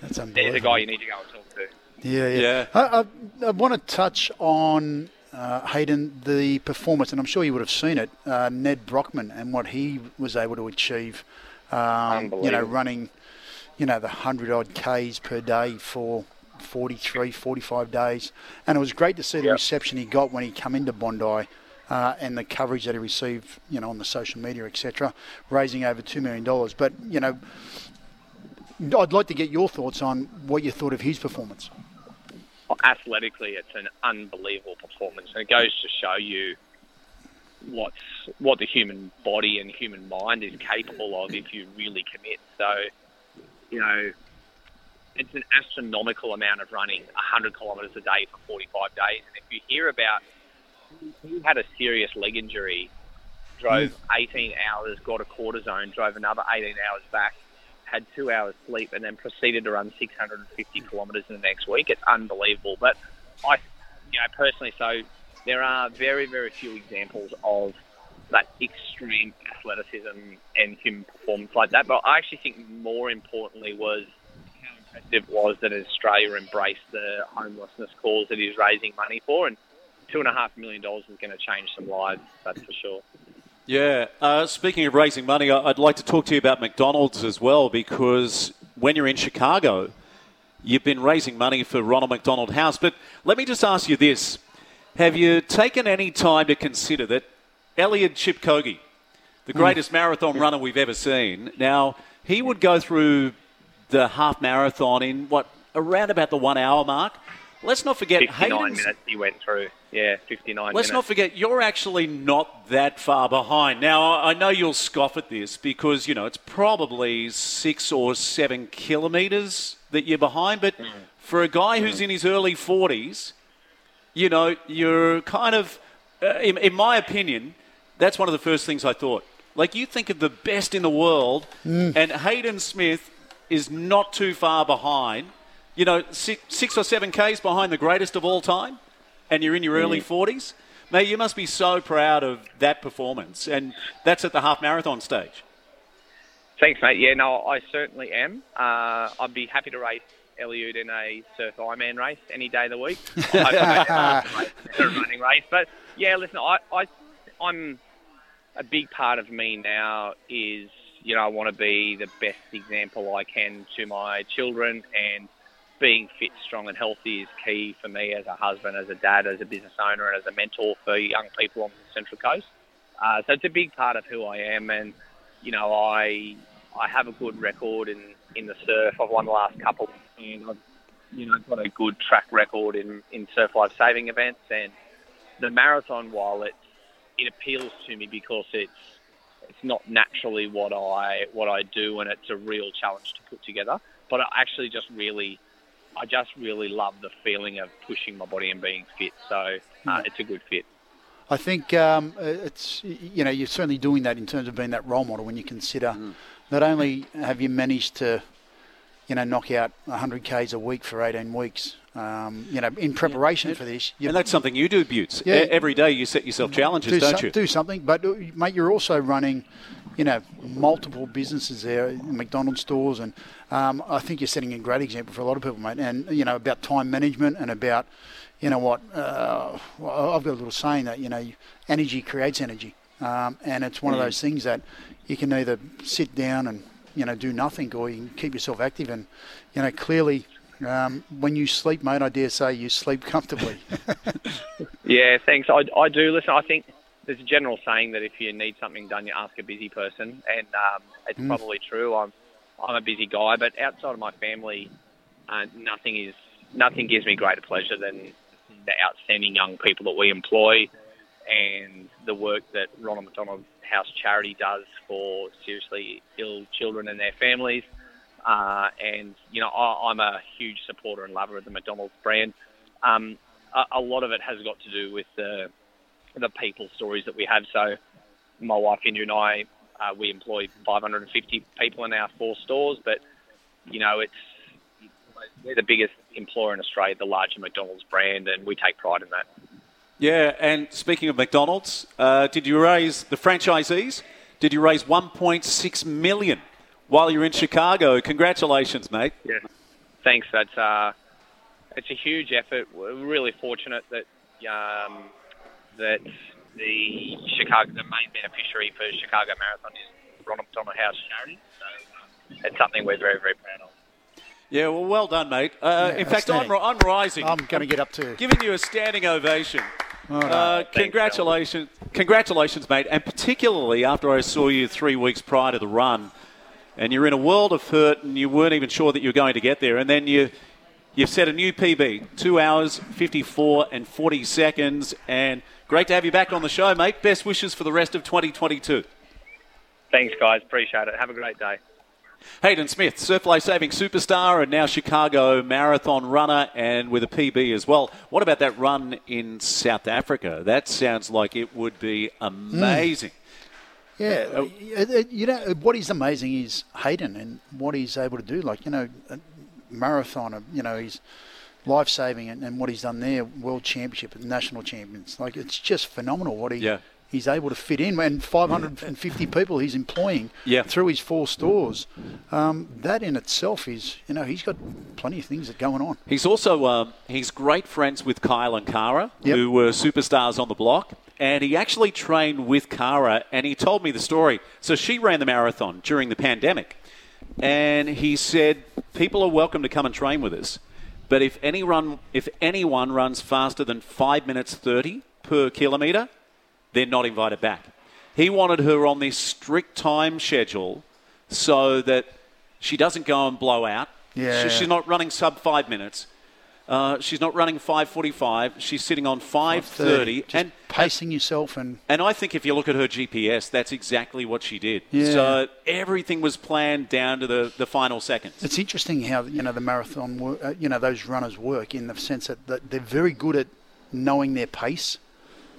That's unbelievable. There's a guy you need to go and talk to. Yeah, yeah. Yeah. I, I, I want to touch on uh, Hayden the performance, and I'm sure you would have seen it. Uh, Nedd Brockmann and what he was able to achieve. Um, you know, running, you know, the hundred odd k's per day for 43, 45 days, and it was great to see the Yep. reception he got when he came into Bondi. Uh, and the coverage that he received, you know, on the social media, etc., raising over two million dollars. But you know, I'd like to get your thoughts on what you thought of his performance. Athletically, it's an unbelievable performance, and it goes to show you what's what the human body and human mind is capable of if you really commit. So, you know, it's an astronomical amount of running, 100 kilometres a day for 45 days. And if you hear about, he had a serious leg injury, drove mm. 18 hours, got a cortisone, drove another 18 hours back, had two hours sleep, and then proceeded to run 650 kilometres in the next week. It's unbelievable. But I, you know, personally, so there are very, very few examples of that extreme athleticism and human performance like that. But I actually think more importantly was how impressive it was that Australia embraced the homelessness cause that he's raising money for, and two and a half million dollars is going to change some lives. That's for sure. Yeah. Uh, speaking of raising money, I'd like to talk to you about McDonald's as well because when you're in Chicago, you've been raising money for Ronald McDonald House. But let me just ask you this Have you taken any time to consider that Eliud Kipchoge, the greatest marathon runner we've ever seen, now he would go through the half marathon in what, around about the one hour mark? Let's not forget 59 Hayden's- minutes he went through. Yeah, 59 Let's minutes. not forget, you're actually not that far behind. Now, I I know you'll scoff at this because, you know, it's probably six or seven kilometres that you're behind, but hmm. for a guy who's hmm. in his early 40s, you know, you're kind of, uh, in, in my opinion, that's one of the first things I thought. Like, you think of the best in the world, hmm. and Hayden Smith is not too far behind. You know, six, six or seven Ks behind the greatest of all time, and you're in your early 40s. Mate, you must be so proud of that performance, and that's at the half marathon stage. Thanks, mate. Yeah, no, I certainly am. Uh, I'd be happy to race Eliud in a surf Ironman race any day of the week. I a running race, but yeah, listen, I, I, I'm a big part of me now is you know I want to be the best example I can to my children, and being fit, strong, and healthy is key for me as a husband, as a dad, as a business owner, and as a mentor for young people on the Central Coast. Uh, so it's a big part of who I am, and you know, I I have a good record in, in the surf. I've won the last couple, and I've you know got a good track record in, in surf life saving events. And the marathon, while it's it appeals to me because it's it's not naturally what I what I do, and it's a real challenge to put together. But I actually just really, I just really love the feeling of pushing my body and being fit. So uh, it's a good fit. I think um, it's you know you're certainly doing that in terms of being that role model when you consider Mm. not only have you managed to you know knock out 100 k's a week for 18 weeks um, you know in preparation for this you And that's something you do, Buetts. Yeah. Every day you set yourself challenges, do, don't so- you? do something but uh, mate you're also running you know multiple businesses there McDonald's stores and um, I think you're setting a great example for a lot of people mate and you know about time management and about you know what uh, well, I've got a little saying that you know energy creates energy um, and it's one of Mm. those things that you can either sit down and you know do nothing or you can keep yourself active and you know clearly um, when you sleep mate I dare say you sleep comfortably Yeah, thanks. I, I do listen. I think there's a general saying that if you need something done, you ask a busy person, and um, it's Mm. probably true. I'm I'm a busy guy, but outside of my family, uh, nothing is nothing gives me greater pleasure than the outstanding young people that we employ, and the work that Ronald McDonald House Charity does for seriously ill children and their families. Uh, and you know, I, I'm a huge supporter and lover of the McDonald's brand. Um, a, a lot of it has got to do with the the people stories that we have. So, my wife India and I, uh, we employ 550 people in our four stores, but you know, it's we're the biggest employer in Australia, the larger McDonald's brand, and we take pride in that. Yeah, and speaking of McDonald's, uh, did you raise the franchisees? Did you raise 1.6 million while you're in Chicago? Congratulations, mate. Yeah. Thanks. That's uh, it's a huge effort. We're really fortunate that um, that the Chicago, the main beneficiary for Chicago Marathon is Ronald McDonald House Charity. So um, it's something we're very, very proud of. Yeah, well, well done, mate. Uh, Yeah, in fact, I'm, I'm rising. I'm going to get up to giving you a standing ovation. All right. Uh, Thanks, congratulations, congratulations, mate, and particularly after I saw you three weeks prior to the run, and you're in a world of hurt, and you weren't even sure that you were going to get there, and then you you've set a new PB, two hours, 54 and 40 seconds, and great to have you back on the show, mate. Best wishes for the rest of 2022. Thanks, guys. Appreciate it. Have a great day. Hayden Smith, surf life saving superstar and now Chicago marathon runner and with a PB as well. What about that run in South Africa? That sounds like it would be amazing. Yeah, uh, uh, you know what is amazing is Hayden and what he's able to do. Like you know, a marathon. uh, You know, he's life saving and, and what he's done there, world championship and national champions. Like it's just phenomenal what he Yeah. he's able to fit in. And 550 people he's employing Yeah. through his four stores. Um, that in itself is, you know, he's got plenty of things that going on. He's also um, he's great friends with Kyle and Kara, Yep. who were superstars on the block. And he actually trained with Kara, and he told me the story. So she ran the marathon during the pandemic, and he said people are welcome to come and train with us, but if any run, if anyone runs faster than five minutes thirty per kilometre, they're not invited back. He wanted her on this strict time schedule so that she doesn't go and blow out. Yeah. She- she's not running sub five minutes. Uh, she's not running 5:45. She's sitting on 5:30, Just and pacing yourself and and I think if you look at her GPS, that's exactly what she did. Yeah. So everything was planned down to the, the final seconds. It's interesting how you know the marathon, uh, you know, those runners work in the sense that, they're very good at knowing their pace,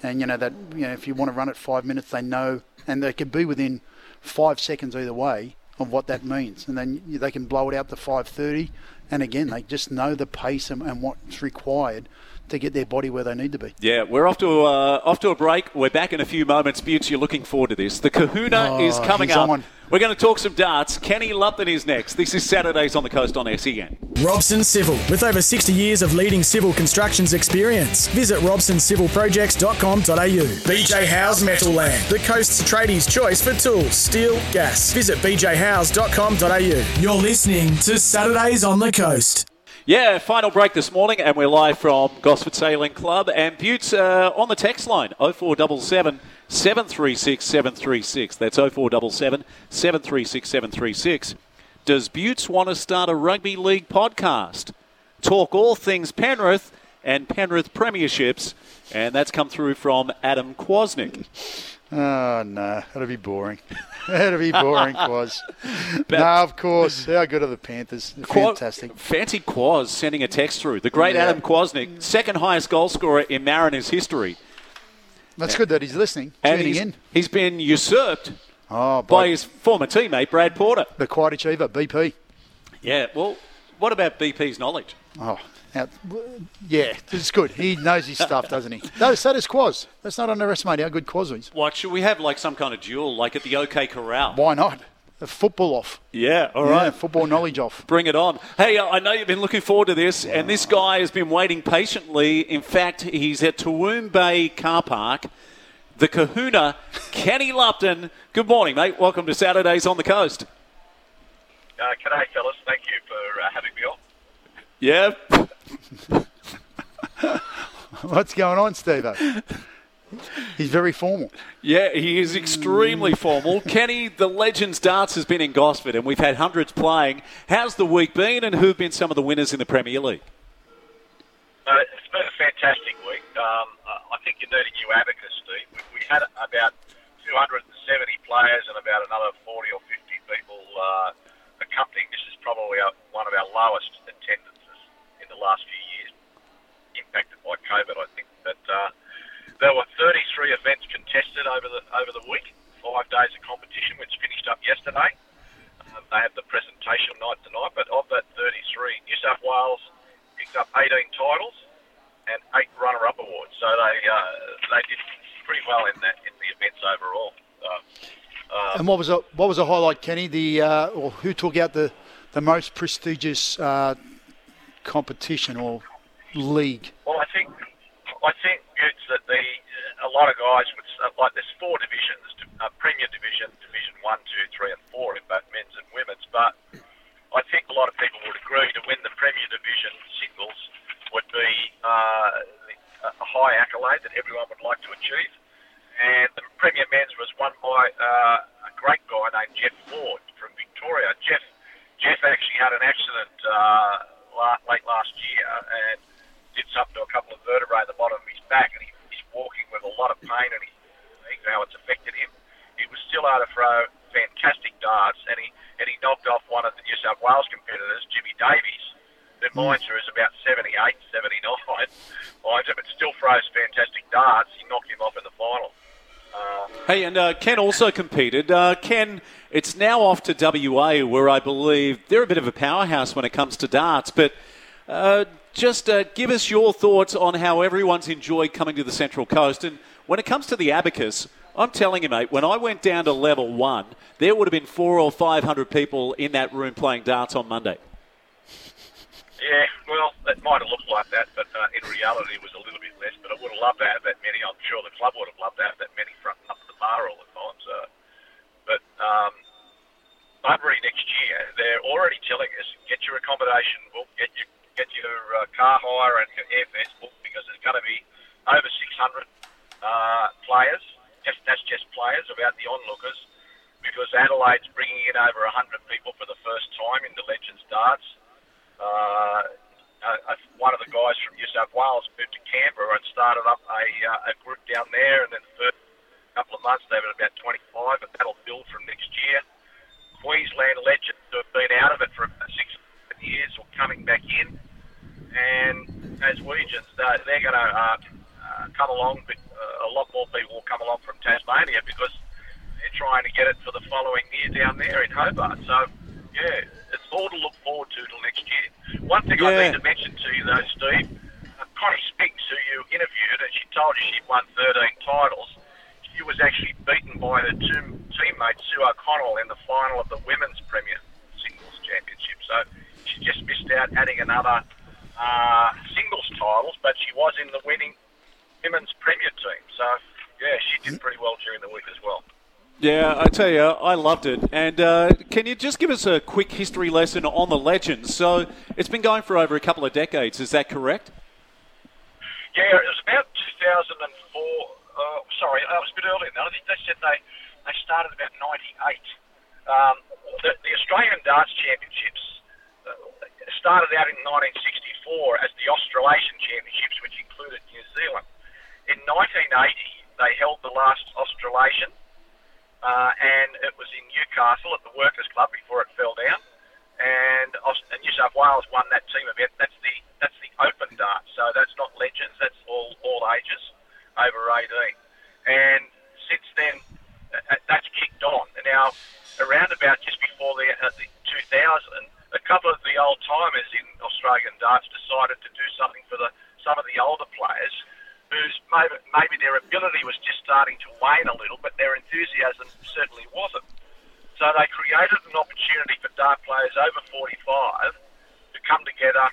and you know that you know if you want to run at five minutes, they know, and they can be within five seconds either way of what that means, and then they can blow it out to five thirty, and again they just know the pace and, and what's required to get their body where they need to be. Yeah, we're off to uh, off to a break. We're back in a few moments. Buetts, you're looking forward to this. The Kahuna Oh, is coming up. on. We're going to talk some darts. Kenny Lupton is next. This is Saturdays on the Coast on SEN. Robson Civil, with over 60 years of leading civil constructions experience. Visit robsoncivilprojects.com.au. BJ House Metal Land, the coast's tradies' choice for tools, steel, gas. Visit bjhouse.com.au. You're listening to Saturdays on the Coast. Yeah, final break this morning, and we're live from Gosford Sailing Club. And Buetts uh, on the text line 0477 736 736. That's 0477 736 736. Does Buetts want to start a rugby league podcast? Talk all things Penrith and Penrith Premierships And that's come through from Adam Kwasnik. Oh, no. That'll be boring. That'll be boring, Quaz. no, of course. How good are the Panthers? Qua- Fantastic. Fancy Quaz sending a text through. The great Yeah. Adam Kwasnik, second highest goal scorer in Mariners history. That's good that he's listening, And he's, in. he's been usurped Oh, by by his former teammate, Brad Porter. the quiet achiever, BP. Yeah, well, what about BP's knowledge? Oh, now, yeah, it's good. He knows his stuff, doesn't he? No, so does Quaz. Let's not underestimate how good Quaz is. What, should we have like some kind of duel, like at the OK Corral? Why not? A football off. Yeah, all right. Yeah, football knowledge off. Bring it on. Hey, uh, I know you've been looking forward to this, and this guy has been waiting patiently. In fact, he's at Toowoon Bay Car Park. The kahuna, Kenny Lupton. Good morning, mate. Welcome to Saturdays on the Coast. Uh, g'day, fellas. Thank you for uh, having me on. Yeah. What's going on, Steve? He's very formal. Yeah, he is extremely formal. Kenny, the Legends Darts has been in Gosford, and we've had hundreds playing. How's the week been, and who've been some of the winners in the Premier League? Uh, it's been a fantastic week. Um, I think you need a new abacus, Steve. We, we had about 270 players and about another 40 or 50 people uh, accompanying. This is probably our, one of our lowest attendances in the last few years, impacted by COVID, I think. But uh, there were 33 events contested over the over the week, five days of competition, which finished up yesterday. Um, they had the presentation night tonight, but of that 33, New South Wales picked up 18 titles and eight runner-up awards. So they uh, they did pretty well in that in the events overall. Uh, uh, And what was a what was a highlight, Kenny? The uh, or who took out the the most prestigious uh, competition or league? well, I think I think it's that the a lot of guys would like there's four divisions: uh, Premier Division, Division One, Two, Three, and Four in both men's and women's. But I think a lot of people would agree to win the Premier Division singles would be uh, a high accolade that everyone would like to achieve. And the Premier Men's was won by uh, a great guy named Jeff Ford from Victoria. Jeff Jeff actually had an accident uh, la- late last year and did something to a couple of vertebrae at the bottom of his back, and he, he's walking with a lot of pain, and he, he how it's affected him. He was still able to throw fantastic darts, and he and he knocked off one of the New South Wales competitors, Jimmy Davies, who minds her is about 78, 79, minds but still throws fantastic darts. He knocked him off in the final. Uh, Hey, and uh, Ken also competed. Uh, Ken, it's now off to WA, where I believe they're a bit of a powerhouse when it comes to darts. But uh, just uh, give us your thoughts on how everyone's enjoyed coming to the Central Coast. And when it comes to the abacus, I'm telling you, mate, when I went down to level one, there would have been four or five hundred people in that room playing darts on Monday. Yeah, well, it might have looked like that, but uh, in reality, it was a little bit less. But I would have loved to have that many. I'm sure the club would have loved to have that many fronting up the bar all the time. So, but um, Bunbury next year, they're already telling us get your accommodation booked, get your get your uh, car hire and your airfares booked because there's going to be over 600 uh, players. Just that's just players about the onlookers because Adelaide's bringing in over 100 people for the first time in the Legends Darts. Uh, uh, one of the guys from New South Wales moved to Canberra and started up a, uh, a group down there, and then the first couple of months they've had about 25, but that'll build from next year. Queensland legends who have been out of it for about six years or coming back in, and Taswegians, they're, they're going to uh, uh, come along, but uh, a lot more people will come along from Tasmania because they're trying to get it for the following year down there in Hobart. So, yeah, it's all to look forward to till next year. One thing I need to mention to you, though, Steve, uh, Connie Spinks, who you interviewed, and she told you she'd won 13 titles. Was actually beaten by her two teammate Sue O'Connell in the final of the Women's Premier Singles Championship. So she just missed out adding another uh, singles titles, but she was in the winning Women's Premier team. So, yeah, she did pretty well during the week as well. Yeah, I tell you, I loved it. And uh, can you just give us a quick history lesson on the legends? So it's been going for over a couple of decades. Is that correct? Yeah, it was about 2004. Sorry, it was a bit earlier than that. I think they said they, they started about 98. Um, the, the Australian Darts Championships uh, started out in 1964 as the Australasian Championships, which included New Zealand. in 1980 they held the last Australasian, uh, and it was in Newcastle at the Workers' Club before it fell down. And, and New South Wales won that team event. That's the that's the open dart, so that's not legends. That's all all ages over 18. And since then, uh, uh, that's kicked on. And now, around about just before the, uh, the 2000, a couple of the old timers in Australian darts decided to do something for the some of the older players whose maybe, maybe their ability was just starting to wane a little, but their enthusiasm certainly wasn't. So they created an opportunity for dart players over 45 to come together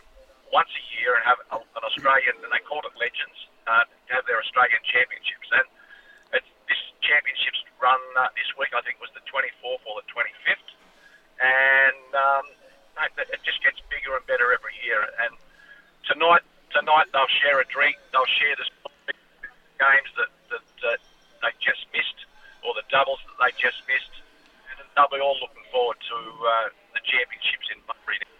once a year and have an Australian, and they called it Legends, uh, have their Australian championships. And championships run uh, this week, I think, was the 24th or the 25th, and um, it, just gets bigger and better every year. And tonight, tonight they'll share a drink, they'll share the games that, that, that they just missed, or the doubles that they just missed, and they'll be all looking forward to uh, the championships in Bury.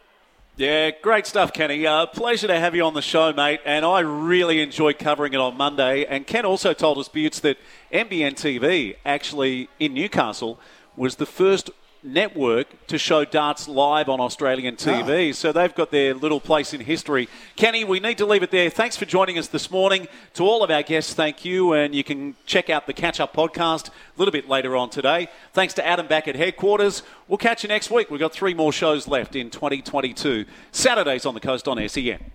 Yeah, great stuff, Kenny. Uh, pleasure to have you on the show, mate. And I really enjoyed covering it on Monday. And Ken also told us, Buetts, that NBN TV actually in Newcastle was the first network to show darts live on Australian TV. Ah. So they've got their little place in history. Kenny, we need to leave it there. Thanks for joining us this morning. To all of our guests, thank you. And you can check out the Catch Up podcast a little bit later on today. Thanks to Adam back at headquarters. We'll catch you next week. We've got three more shows left in 2022. Saturdays on the coast on SEN.